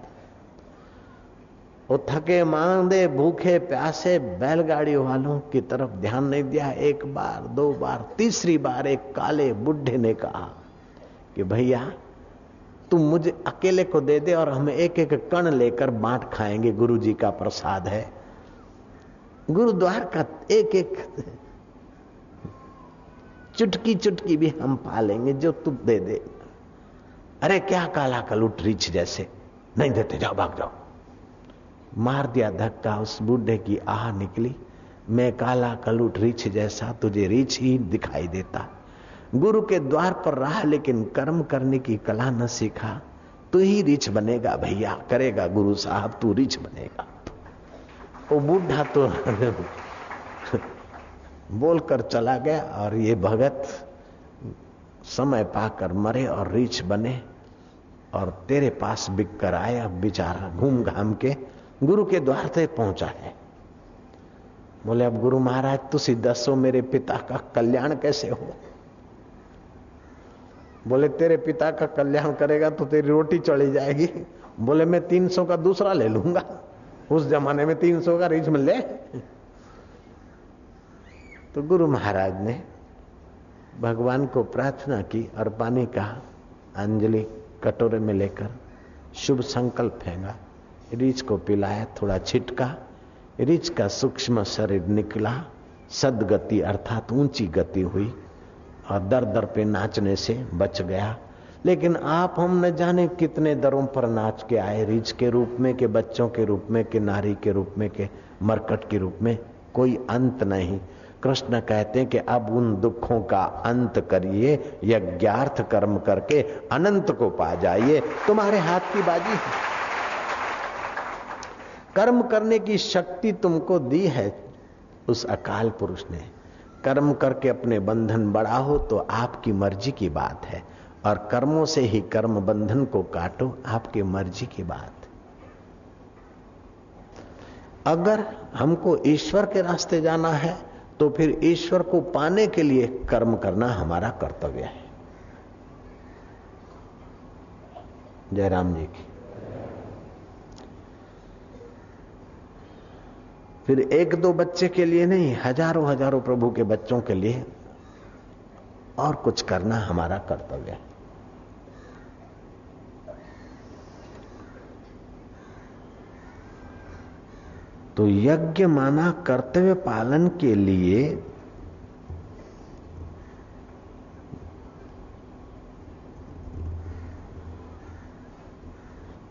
वो थके, मांदे, भूखे, प्यासे, बैलगाड़ी वालों की तरफ़ ध्यान नहीं दिया। एक बार, दो बार, तीसरी बार एक काले बुढ़े ने कहा कि भैया तुम मुझे अकेले को दे दे और हम एक एक कण लेकर बांट खाएँगे गुरु जी का प्रसाद है। गुरुद्वार का एक एक चुटकी चुटकी भी हम पालेंगे जो तुम दे दे। अरे, क्या काला कलुट रीछ जैसे? नहीं देते, जाओ, भाग जाओ। मार दिया धक्का, उस बूढ़े की आह निकली। मैं काला कलुट रीछ जैसा, तुझे रीछ ही दिखाई देता। गुरु के द्वार पर रहा, लेकिन कर्म करने की कला न सीखा, तू ही रिच बनेगा भैया, करेगा गुरु साहब, तू रिच बनेगा। वो बूढ़ा तो <laughs> बोलकर चला गया, और ये भगत समय पाकर मरे और रिच बने, और तेरे पास बिक कर आया बेचारा घूम घाम के, गुरु के द्वार से पहुँचा है। बोले, अब गुरु महाराज, तुसी दसो मेरे पिता का कल्याण कैसे हो? बोले, तेरे पिता का कल्याण करेगा तो तेरी रोटी चढ़ी जाएगी। बोले, मैं तीन सौ का दूसरा ले लूँगा। उस जमाने में तीन सौ का रीच मिल ले। तो गुरु महाराज ने भगवान को प्रार्थना की और पानी का अंजलि कटोरे में लेकर शुभ संकल्प फेंगा। रीछ को पिलाया, थोड़ा छिटका। रीछ का सूक्ष्म शरीर निकला। सदगति अर्थात ऊँची गति हुई। और दर दर पे नाचने से बच गया। लेकिन आप हम न जाने कितने दरों पर नाच के आए रीछ के रूप में के बच्चों के रूप में के नारी के रूप में के मरकट के रूप में। कोई अंत नहीं। कृष्ण कहते हैं कि अब उन दुखों का अंत करिए, यज्ञार्थ कर्म करके अनंत को पा जाइए। तुम्हारे हाथ की बाजी है। कर्म करने की शक्ति तुमको दी है, उस अकाल पुरुष ने। कर्म करके अपने बंधन बढ़ाओ तो आपकी मर्ज़ी की बात है। और कर्मों से ही कर्म बंधन को काटो, आपकी मर्ज़ी की बात। अगर हमको ईश्वर के रास्ते जाना है तो फिर ईश्वर को पाने के लिए कर्म करना हमारा कर्तव्य है। जयराम जी की। फिर एक दो बच्चे के लिए नहीं, हज़ारों हज़ारों प्रभु के बच्चों के लिए और कुछ करना हमारा कर्तव्य है। तो यज्ञ माना कर्तव्य पालन के लिए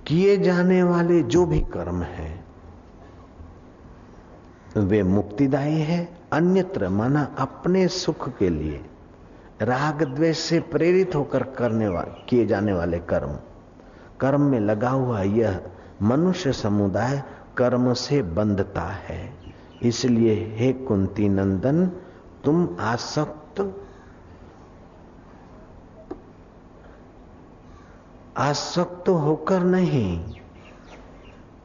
किए जाने वाले जो भी कर्म है वे मुक्तिदायी है, अन्यत्र माना अपने सुख के लिए। राग द्वेष से प्रेरित होकर करने वाले किए जाने वाले कर्म। कर्म में लगा हुआ यह मनुष्य समुदाय कर्म से बंधता है। इसलिए, हे कुंती नंदन, तुम आसक्त आसक्त होकर नहीं।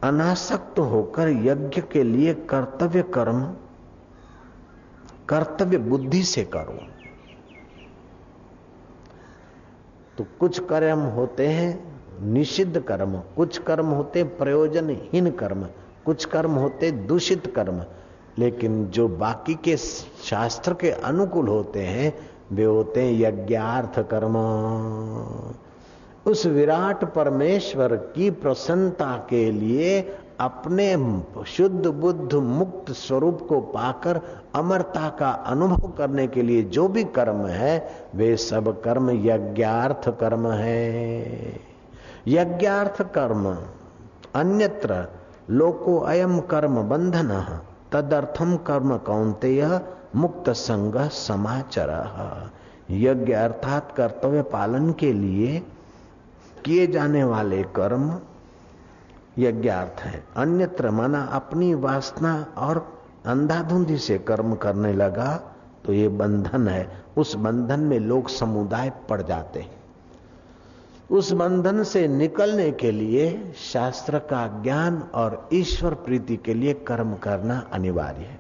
अनासक्त होकर यज्ञ के लिए कर्तव्य कर्म, कर्तव्य बुद्धि से करो। तो कुछ कर्म होते हैं, निषिद्ध कर्म, कुछ कर्म होते प्रयोजनहीन कर्म, कुछ कर्म होते दूषित कर्म, लेकिन जो बाकी के शास्त्र के अनुकूल होते हैं, वे होते हैं यज्ञार्थ कर्म। उस विराट परमेश्वर की प्रसन्नता के लिए अपने शुद्ध बुद्ध मुक्त स्वरूप को पाकर अमरता का अनुभव करने के लिए जो भी कर्म है, वे सब कर्म यज्ञार्थ कर्म है। यज्ञार्थ कर्म, अन्यत्र लोको अयम कर्म बंधन तदर्थम कर्म कौनते मुक्त संग समाचर। यज्ञ अर्थात कर्तव्य पालन के लिए किए जाने वाले कर्म यज्ञार्थ है। अन्यत्र माना अपनी वासना और अंधाधुंधी से कर्म करने लगा तो ये बंधन है। उस बंधन में लोग समुदाय पड़ जाते हैं। उस बंधन से निकलने के लिए शास्त्र का ज्ञान और ईश्वर प्रीति के लिए कर्म करना अनिवार्य है।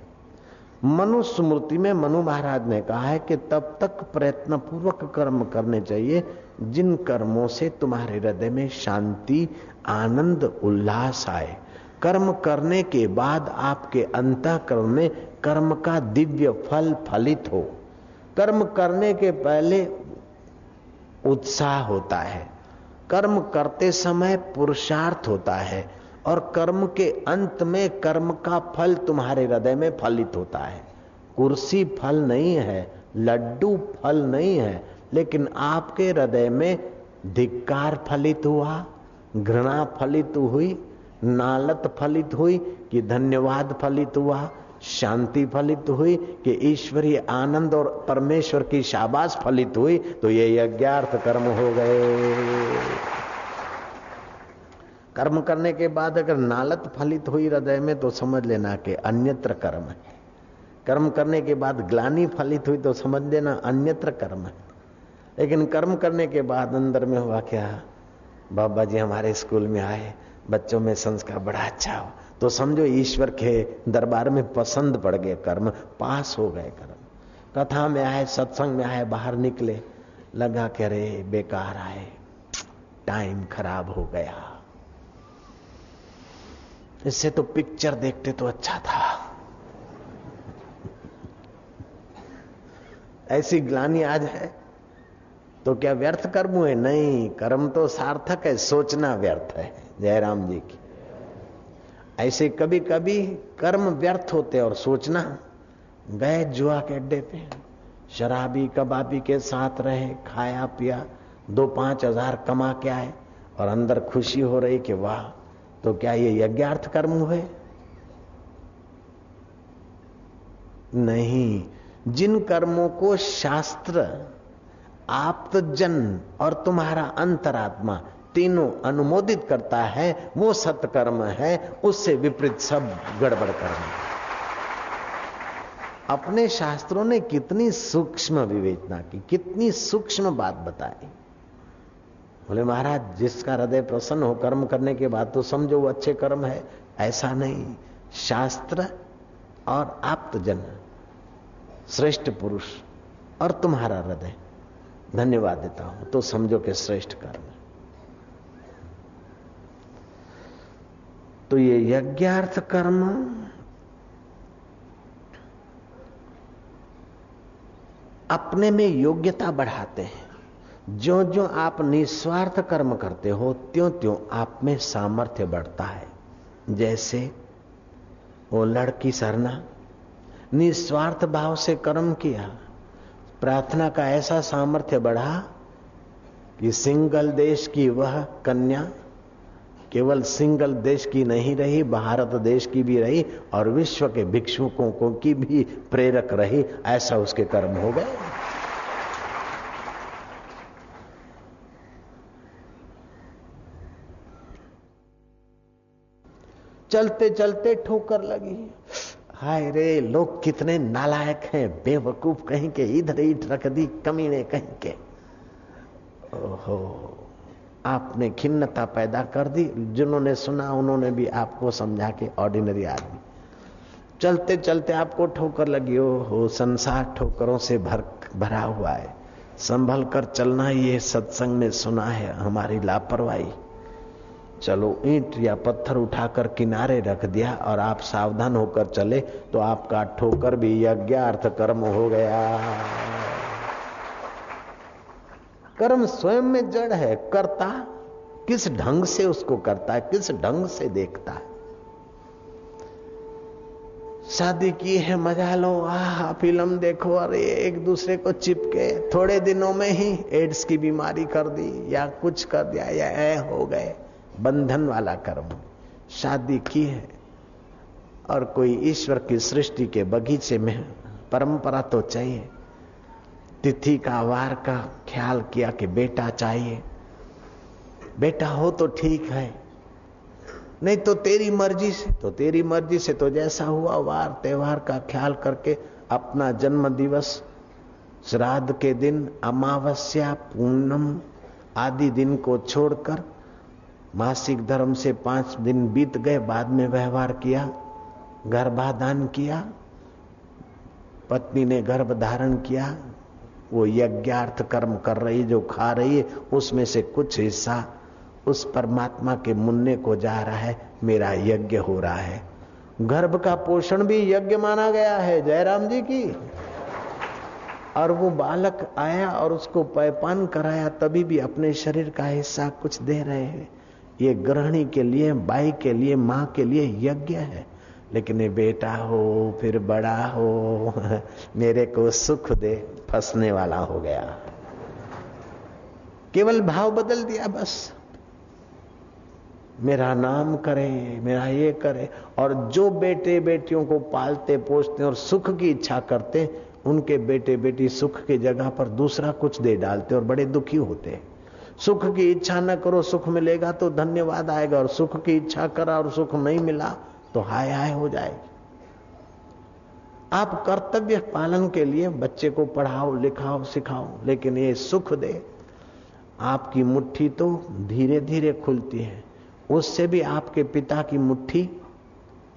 मनु स्मृति में मनु महाराज ने कहा है कि तब तक प्रयत्न पूर्वक कर्म करने चाहिए जिन कर्मों से तुम्हारे हृदय में शांति, आनंद, उल्लास आए। कर्म करने के बाद आपके अंतःकरण में कर्म का दिव्य फल फलित हो। कर्म करने के पहले उत्साह होता है। कर्म करते समय पुरुषार्थ होता है और कर्म के अंत में कर्म का फल तुम्हारे हृदय में फलित होता है। कुर्सी फल नहीं है, लड्डू फल नहीं है लेकिन आपके हृदय में धिक्कार फलित हुआ, घृणा फलित हुई, नालत फलित हुई कि धन्यवाद फलित हुआ, शांति फलित हुई कि ईश्वरीय आनंद और परमेश्वर की शाबाश फलित हुई तो ये यज्ञार्थ कर्म हो गए। कर्म करने के बाद अगर नालत फलित हुई हृदय में तो समझ लेना कि अन्यत्र कर्म है। कर्म करने के बाद ग्लानी फलित हुई तो समझ लेना अन्यत्र कर्म है। लेकिन कर्म करने के बाद अंदर में हुआ क्या? बाबा जी हमारे स्कूल में आए, बच्चों में संस्कार बड़ा अच्छा हो। तो समझो ईश्वर के दरबार में पसंद पड़ गए कर्म, पास हो गए कर्म। कथा में आए, सत्संग में आए, बाहर निकले, लगा के रे बेकार आए। टाइम खराब हो गया। इससे तो पिक्चर देखते तो अच्छा था। ऐसी ग्लानी आज है तो क्या व्यर्थ कर्म है नहीं, कर्म तो सार्थक है, सोचना व्यर्थ है, जयराम जी की। ऐसे कभी कभी कर्म व्यर्थ होते और सोचना, गए जुआ के अड्डे पे, शराबी कबाबी के साथ रहे, खाया, पिया, दो पाँच हज़ार कमा के आए और अंदर खुशी हो रही कि वाह तो क्या ये यज्ञार्थ कर्म हुए? नहीं, जिन कर्मों को शास्त्र आप्तजन और तुम्हारा अंतरात्मा तीनों अनुमोदित करता है, वो सत्कर्म है, उससे विपरीत सब गड़बड़ कर्म अपने शास्त्रों ने कितनी सूक्ष्म विवेचना की, कितनी सूक्ष्म बात बताई। बोले, महाराज, जिसका हृदय प्रसन्न हो कर्म करने के बाद तो समझो वो अच्छे कर्म है। ऐसा नहीं। शास्त्र और आप्तजन श्रेष्ठ पुरुष और तुम्हारा हृदय। धन्यवाद देता हूँ। तो समझो कि श्रेष्ठ कर्म। तो ये यज्ञार्थ कर्म, अपने में योग्यता बढ़ाते हैं। जो जो आप निस्वार्थ कर्म करते हो त्यों त्यों आप में सामर्थ्य बढ़ता है। जैसे, वो लड़की सरना, निस्वार्थ भाव से कर्म किया। प्रार्थना का ऐसा सामर्थ्य बढ़ा कि सिंगल देश की वह कन्या केवल सिंगल देश की नहीं रही, भारत देश की भी रही और विश्व के भिक्षुकों को की भी प्रेरक रही, ऐसा उसके कर्म हो गए। चलते चलते ठोकर लगी। हाय रे, लोग कितने नालायक हैं, बेवकूफ़ कहीं के, इधर ईट रख दी, कमीने कहीं के। ओहो, आपने खिन्नता पैदा कर दी, जिन्होंने सुना, उन्होंने भी आपको समझा के ऑर्डिनरी आदमी। चलते चलते आपको ठोकर लगी हो हो संसार ठोकरों से भर भरा हुआ है। संभल कर चलना, ये सत्संग में सुना है, हमारी लापरवाही। चलो ईंट या पत्थर उठाकर किनारे रख दिया और आप सावधान होकर चले तो आपका ठोकर भी यज्ञार्थ कर्म हो गया। कर्म स्वयं में जड़ है, करता किस ढंग से उसको करता है, किस ढंग से देखता है। शादी की है, मज़ा लो, आह, फ़िल्म देखो और एक दूसरे को चिपके, थोड़े दिनों में ही एड्स की बीमारी कर दी, या कुछ कर दिया, या ए हो गए। बंधन वाला कर्म। शादी की है और कोई ईश्वर की सृष्टि के बगीचे में परंपरा तो चाहिए। तिथि का वार का ख्याल किया कि बेटा चाहिए। बेटा हो तो ठीक है। नहीं तो तेरी मर्ज़ी से तो तेरी मर्ज़ी से तो जैसा हुआ वार त्योहार का ख्याल करके अपना जन्म दिवस श्राद्ध के दिन, अमावस्या, पूनम आदि दिन को छोड़कर मासिक धर्म से पाँच दिन बीत गए, बाद में व्यवहार किया, गर्भाधान किया, पत्नी ने गर्भ धारण किया, वो यज्ञार्थ कर्म कर रही, जो खा रही है, उसमें से कुछ हिस्सा उस परमात्मा के मुन्ने को जा रहा है, मेरा यज्ञ हो रहा है। गर्भ का पोषण भी यज्ञ माना गया है, जयराम जी की। और वो बालक आया और उसको पैपान कराया, तभी भी अपने शरीर का हिस्सा कुछ दे रहे हैं। ये गृहिणी के लिए, बाई के लिए, माँ के लिए यज्ञ है। लेकिन ये बेटा हो, फिर बड़ा हो, <laughs> मेरे को सुख दे, फंसने वाला हो गया। केवल भाव बदल दिया बस। मेरा नाम करे, मेरा ये करे, और जो बेटे बेटियों को पालते, पोसते और सुख की इच्छा करते, उनके बेटे बेटी सुख की जगह पर दूसरा कुछ दे डालते और बड़े दुखी होते। सुख की इच्छा न करो, सुख मिलेगा तो धन्यवाद आएगा, और सुख की इच्छा करा और सुख नहीं मिला तो हाय हाय हो जाएगी। आप कर्तव्य पालन के लिए बच्चे को पढ़ाओ, लिखाओ, सिखाओ, लेकिन ये सुख दे। आपकी मुट्ठी तो धीरे धीरे खुलती है। उससे भी आपके पिता की मुट्ठी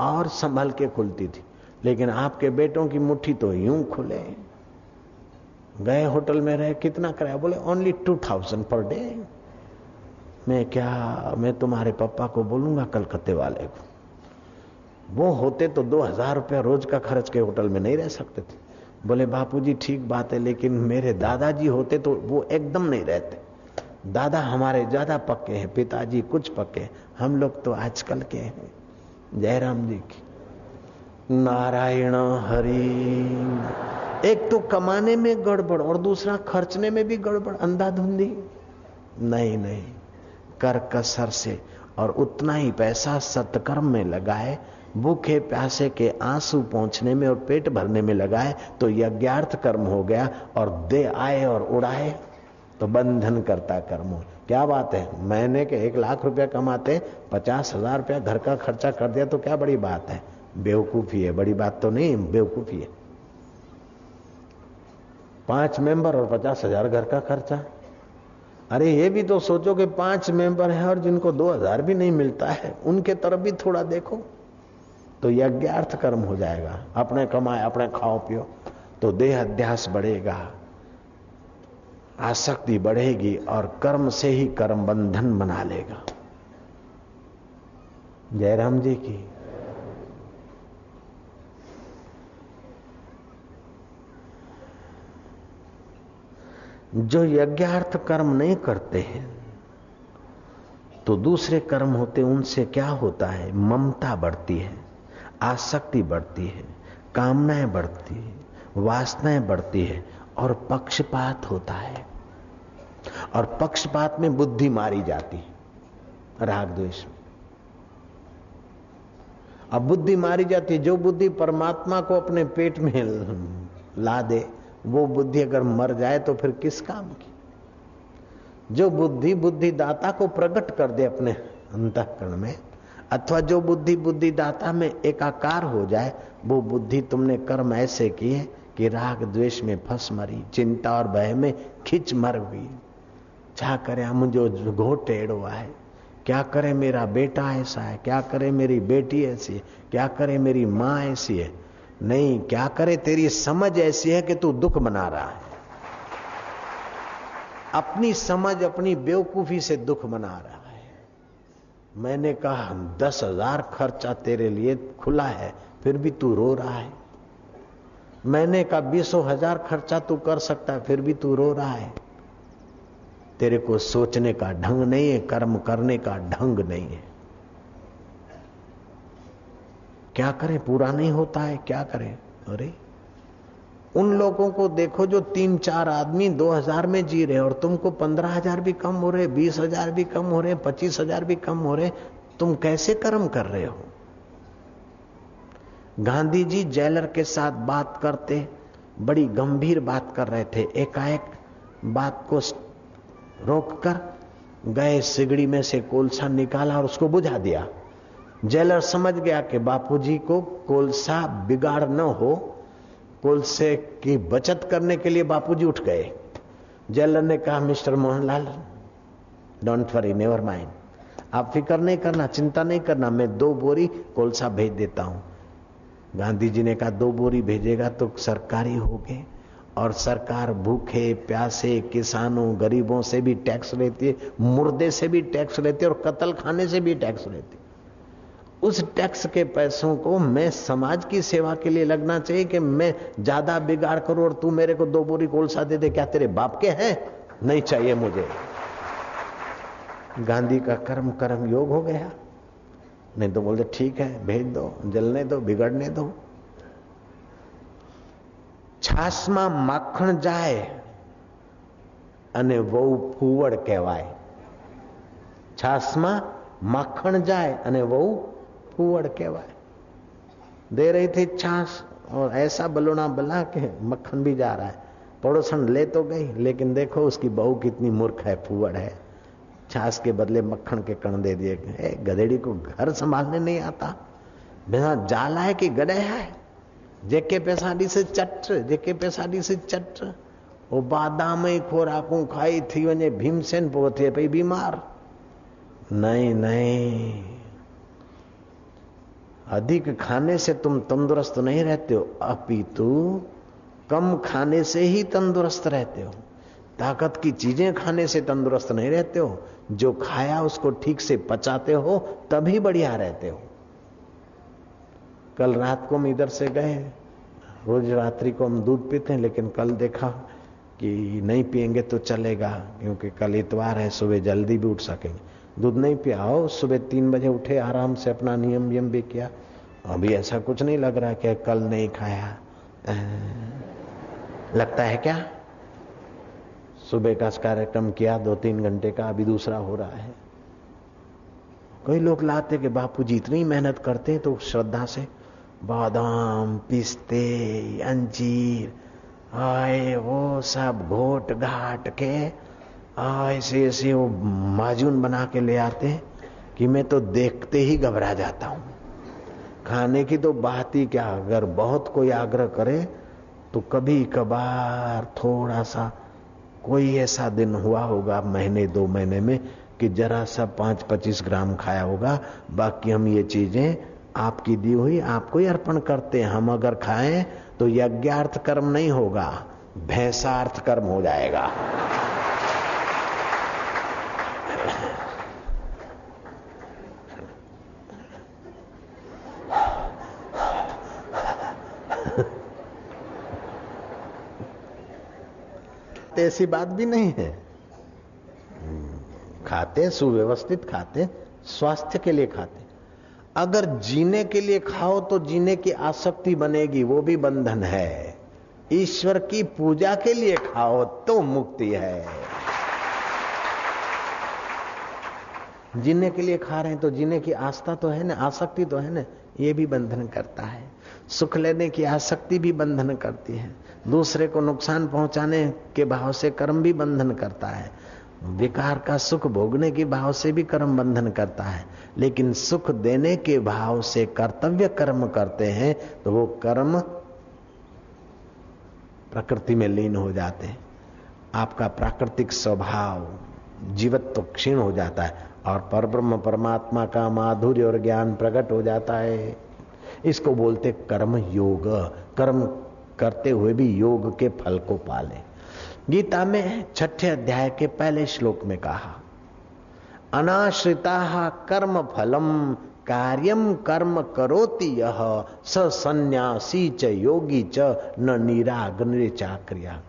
और संभल के खुलती थी। लेकिन आपके बेटों की मुट्ठी तो यूँ खुले। गए होटल में रहे, कितना कराया? बोले only two thousand per day मैं क्या, मैं तुम्हारे पापा को बोलूँगा कलकत्ते वाले को। वो होते तो दो हज़ार रुपया रोज का खर्च के होटल में नहीं रह सकते थे। बोले, बापूजी, ठीक बात है, लेकिन मेरे दादाजी होते तो वो एकदम नहीं रहते। दादा हमारे ज़्यादा पक्के हैं, पिताजी कुछ पक्के हम लोग तो आजकल के हैं। जयराम जी की, नारायण हरि एक तो कमाने में गड़बड़ और दूसरा खर्चने में भी गड़बड़, अंधाधुंधी। नहीं नहीं, कर कसर से और उतना ही पैसा सत्कर्म में लगाए, भूखे प्यासे के आँसू पहुँचने में और पेट भरने में लगाए तो यज्ञार्थ कर्म हो गया और दे आए और उड़ाए तो बंधन करता कर्म। हो क्या बात है? मैंने के एक लाख रुपया कमाते, पचास हज़ार रुपया घर का खर्चा कर दिया तो क्या बड़ी बात है? बेवकूफ़ी है, बड़ी बात तो नहीं, बेवकूफ़ी है। पाँच मेंबर और पचास हज़ार घर का खर्चा। अरे ये भी तो सोचो कि पाँच मेंबर है और जिनको दो हज़ार भी नहीं मिलता है, उनके तरफ़ भी थोड़ा देखो तो यज्ञार्थ कर्म हो जाएगा। अपने कमाए, अपने खाओ, पियो तो देह अध्यास बढ़ेगा, आसक्ति बढ़ेगी और कर्म से ही कर्म बंधन बना लेगा। जयराम जी की जो यज्ञार्थ कर्म नहीं करते हैं तो दूसरे कर्म होते, उनसे क्या होता है? ममता बढ़ती है, आसक्ति बढ़ती है, कामनाएँ बढ़ती है, वासनाएँ बढ़ती है, और पक्षपात होता है। और पक्षपात में बुद्धि मारी जाती है, राग द्वेष में। अब बुद्धि मारी जाती है, जो बुद्धि परमात्मा को अपने पेट में ला दे वो बुद्धि अगर मर जाए तो फिर किस काम की? जो बुद्धि बुद्धिदाता को प्रकट कर दे अपने अंतकरण में, अथवा जो बुद्धि बुद्धिदाता में एकाकार हो जाए, वो बुद्धि तुमने कर्म ऐसे किए कि राग द्वेष में फंस मरी, चिंता और भय में खिंच मर हुई। क्या करे मुझे घोट टेढ़ो है? क्या करे मेरा बेटा ऐसा है? क्या करे मेरी बेटी ऐसी है? क्या करे मेरी माँ ऐसी है? नहीं, क्या करे? तेरी समझ ऐसी है कि तू दुख बना रहा है। अपनी समझ, अपनी बेवकूफ़ी से दुख बना रहा है। मैंने कहा दस हज़ार खर्चा तेरे लिए खुला है, फिर भी तू रो रहा है। मैंने कहा, बीसों हज़ार खर्चा तू कर सकता है, फिर भी तू रो रहा है। तेरे को सोचने का ढंग नहीं है, कर्म करने का ढंग नहीं है। क्या करें? पूरा नहीं होता है, क्या करें? अरे, उन लोगों को देखो जो तीन चार आदमी दो हज़ार में जी रहे और तुमको पंद्रह हज़ार भी कम हो रहे बीस हज़ार भी कम हो रहे पच्चीस हज़ार भी कम हो रहे तुम कैसे कर्म कर रहे हो? गांधी जी जेलर के साथ बात करते, बड़ी गंभीर बात कर रहे थे। एकाएक बात को रोककर गए, सिगड़ी में से कोलसा निकाला और उसको बुझा दिया। जेलर समझ गया कि बापूजी को कोलसा बिगाड़ न हो कोलसे की बचत करने के लिए बापूजी उठ गए। जेलर ने कहा, mister Mohanlal, don't worry, never mind. आप फ़िक्र नहीं करना, चिंता नहीं करना, मैं दो बोरी कोलसा भेज देता हूँ। गांधी जी ने कहा, दो बोरी भेजेगा तो सरकारी हो गए और सरकार भूखे, प्यासे, किसानों, गरीबों से भी टैक्स लेती है, मुर्दे से भी टैक्स लेती है, और कत्ल खाने से भी टैक्स लेती है। उस टैक्स के पैसों को मैं समाज की सेवा के लिए लगना चाहिए कि मैं ज्यादा बिगाड़ करूं और तू मेरे को दो बोरी कोलसा दे दे क्या तेरे बाप के हैं नहीं चाहिए मुझे गांधी का कर्म कर्म योग हो गया नहीं तो बोलते ठीक है भेज दो जलने दो बिगड़ने दो છાસમાં માખણ જાય અને વહુ ફુવડ કહેવાય છાસમાં माखण जाए अने वो फूवड़ कहवाए। दे रही थी छाछ और ऐसा बलोना बला के मक्खन भी जा रहा है। पड़ोसन ले तो गई, लेकिन देखो उसकी बहू कितनी मूर्ख है, फूवड़ है। छाछ के बदले मक्खन के कण दे दिए गधेड़ी को घर संभालने नहीं आता। बिना जाला है कि गड़े है? जेके पैसा पेसाडी से चट, जेके पैसा पेसाडी से चट। वो बादाम खोराकू खाई थी वञे भीमसेन पोइ थिए पई बीमार। नहीं नहीं। अधिक खाने से तुम तंदुरुस्त नहीं रहते हो। अपितु कम खाने से ही तंदुरुस्त रहते हो। ताकत की चीज़ें खाने से तंदुरुस्त नहीं रहते हो। जो खाया उसको ठीक से पचाते हो, तभी बढ़िया रहते हो। कल रात को हम इधर से गए। रोज रात्रि को हम दूध पीते हैं, लेकिन कल देखा कि नहीं पिएँगे तो चलेगा, क्योंकि कल इतवार है, सुबह जल्दी भी उठ सकेंगे। दूध नहीं पिया हो सुबह तीन बजे उठे, आराम से अपना नियम वियम भी किया। अभी ऐसा कुछ नहीं लग रहा कि कल नहीं खाया। लगता है क्या? सुबह का कार्यक्रम किया दो तीन घंटे का, अभी दूसरा हो रहा है। कई लोग लाते कि बापू जी इतनी मेहनत करते हैं तो श्रद्धा से, बादाम, पिस्ते, अंजीर, आए वो सब घोट घाट के ऐसे ऐसे वो माजून बना के ले आते हैं कि मैं तो देखते ही घबरा जाता हूँ। खाने की तो बात ही क्या, अगर बहुत कोई आग्रह करे तो कभी कभार थोड़ा सा कोई ऐसा दिन हुआ होगा महीने, दो महीने में, कि जरा सा पाँच पच्चीस ग्राम खाया होगा, बाकी हम ये चीज़ें आपकी दी हुई, आपको ही अर्पण करते हैं। हम अगर खाएँ तो यज्ञार्थ कर्म नहीं होगा, भैंसार्थ कर्म हो जाएगा। ऐसी बात भी नहीं है। खाते सुव्यवस्थित खाते स्वास्थ्य के लिए खाते अगर जीने के लिए खाओ तो जीने की आसक्ति बनेगी, वो भी बंधन है। ईश्वर की पूजा के लिए खाओ तो मुक्ति है। जीने के लिए खा रहे हैं तो जीने की आस्था तो है ना, आसक्ति तो है ना, ये भी बंधन करता है। सुख लेने की आसक्ति भी बंधन करती है। दूसरे को नुकसान पहुँचाने के भाव से कर्म भी बंधन करता है। विकार का सुख भोगने के भाव से भी कर्म बंधन करता है। लेकिन सुख देने के भाव से कर्तव्य कर्म करते हैं तो वो कर्म प्रकृति में लीन हो जाते हैं। आपका प्राकृतिक स्वभाव जीवत्व तो क्षीण हो जाता है और परब्रह्म परमात्मा का माधुर्य और ज्ञान प्रकट हो जाता है। इसको बोलते कर्म योग। कर्म करते हुए भी योग के फल को पाले। गीता में छठे अध्याय के पहले श्लोक में कहा, अनाश्रिता कर्म फलम कार्यम कर्म करोति यह स संन्यासी च योगी च न निराग्नि चाक्रिया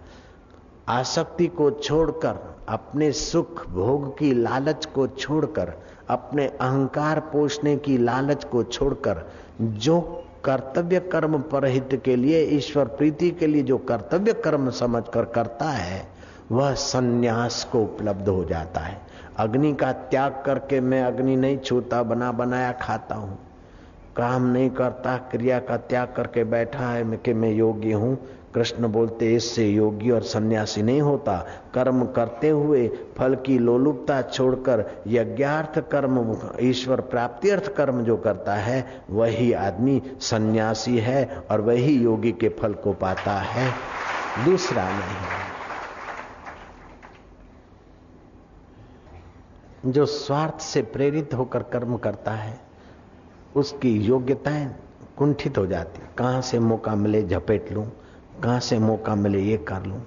आसक्ति को छोड़कर, अपने सुख भोग की लालच को छोड़कर अपने अहंकार पोषने की लालच को छोड़कर, जो कर्तव्य कर्म परहित के लिए, ईश्वर प्रीति के लिए जो कर्तव्य कर्म समझकर करता है, वह सन्यास को उपलब्ध हो जाता है। अग्नि का त्याग करके मैं अग्नि नहीं छूता, बना बनाया खाता हूँ। काम नहीं करता, क्रिया का त्याग करके बैठा है कि मैं योगी हूँ कृष्ण बोलते, इससे योगी और सन्यासी नहीं होता। कर्म करते हुए फल की लोलुपता छोड़कर यज्ञार्थ कर्म, ईश्वर प्राप्ति अर्थ कर्म जो करता है, वही आदमी सन्यासी है और वही योगी के फल को पाता है। दूसरा नहीं। जो स्वार्थ से प्रेरित होकर कर्म करता है, उसकी योग्यताएँ कुंठित हो जाती। कहाँ से मौका मिले झपेट लूँ? कहाँ से मौका मिले ये कर लूँ?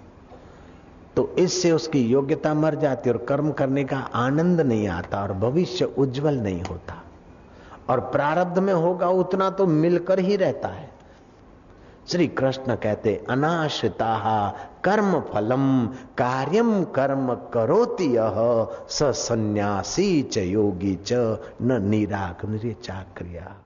तो इससे उसकी योग्यता मर जाती और कर्म करने का आनंद नहीं आता और भविष्य उज्जवल नहीं होता। और प्रारब्ध में होगा उतना तो मिलकर ही रहता है। श्री कृष्ण कहते, अनाश्रिता कर्म फलम कार्यम कर्म करोति यह स संन्यासी च योगी च, न निराग चाक्रिया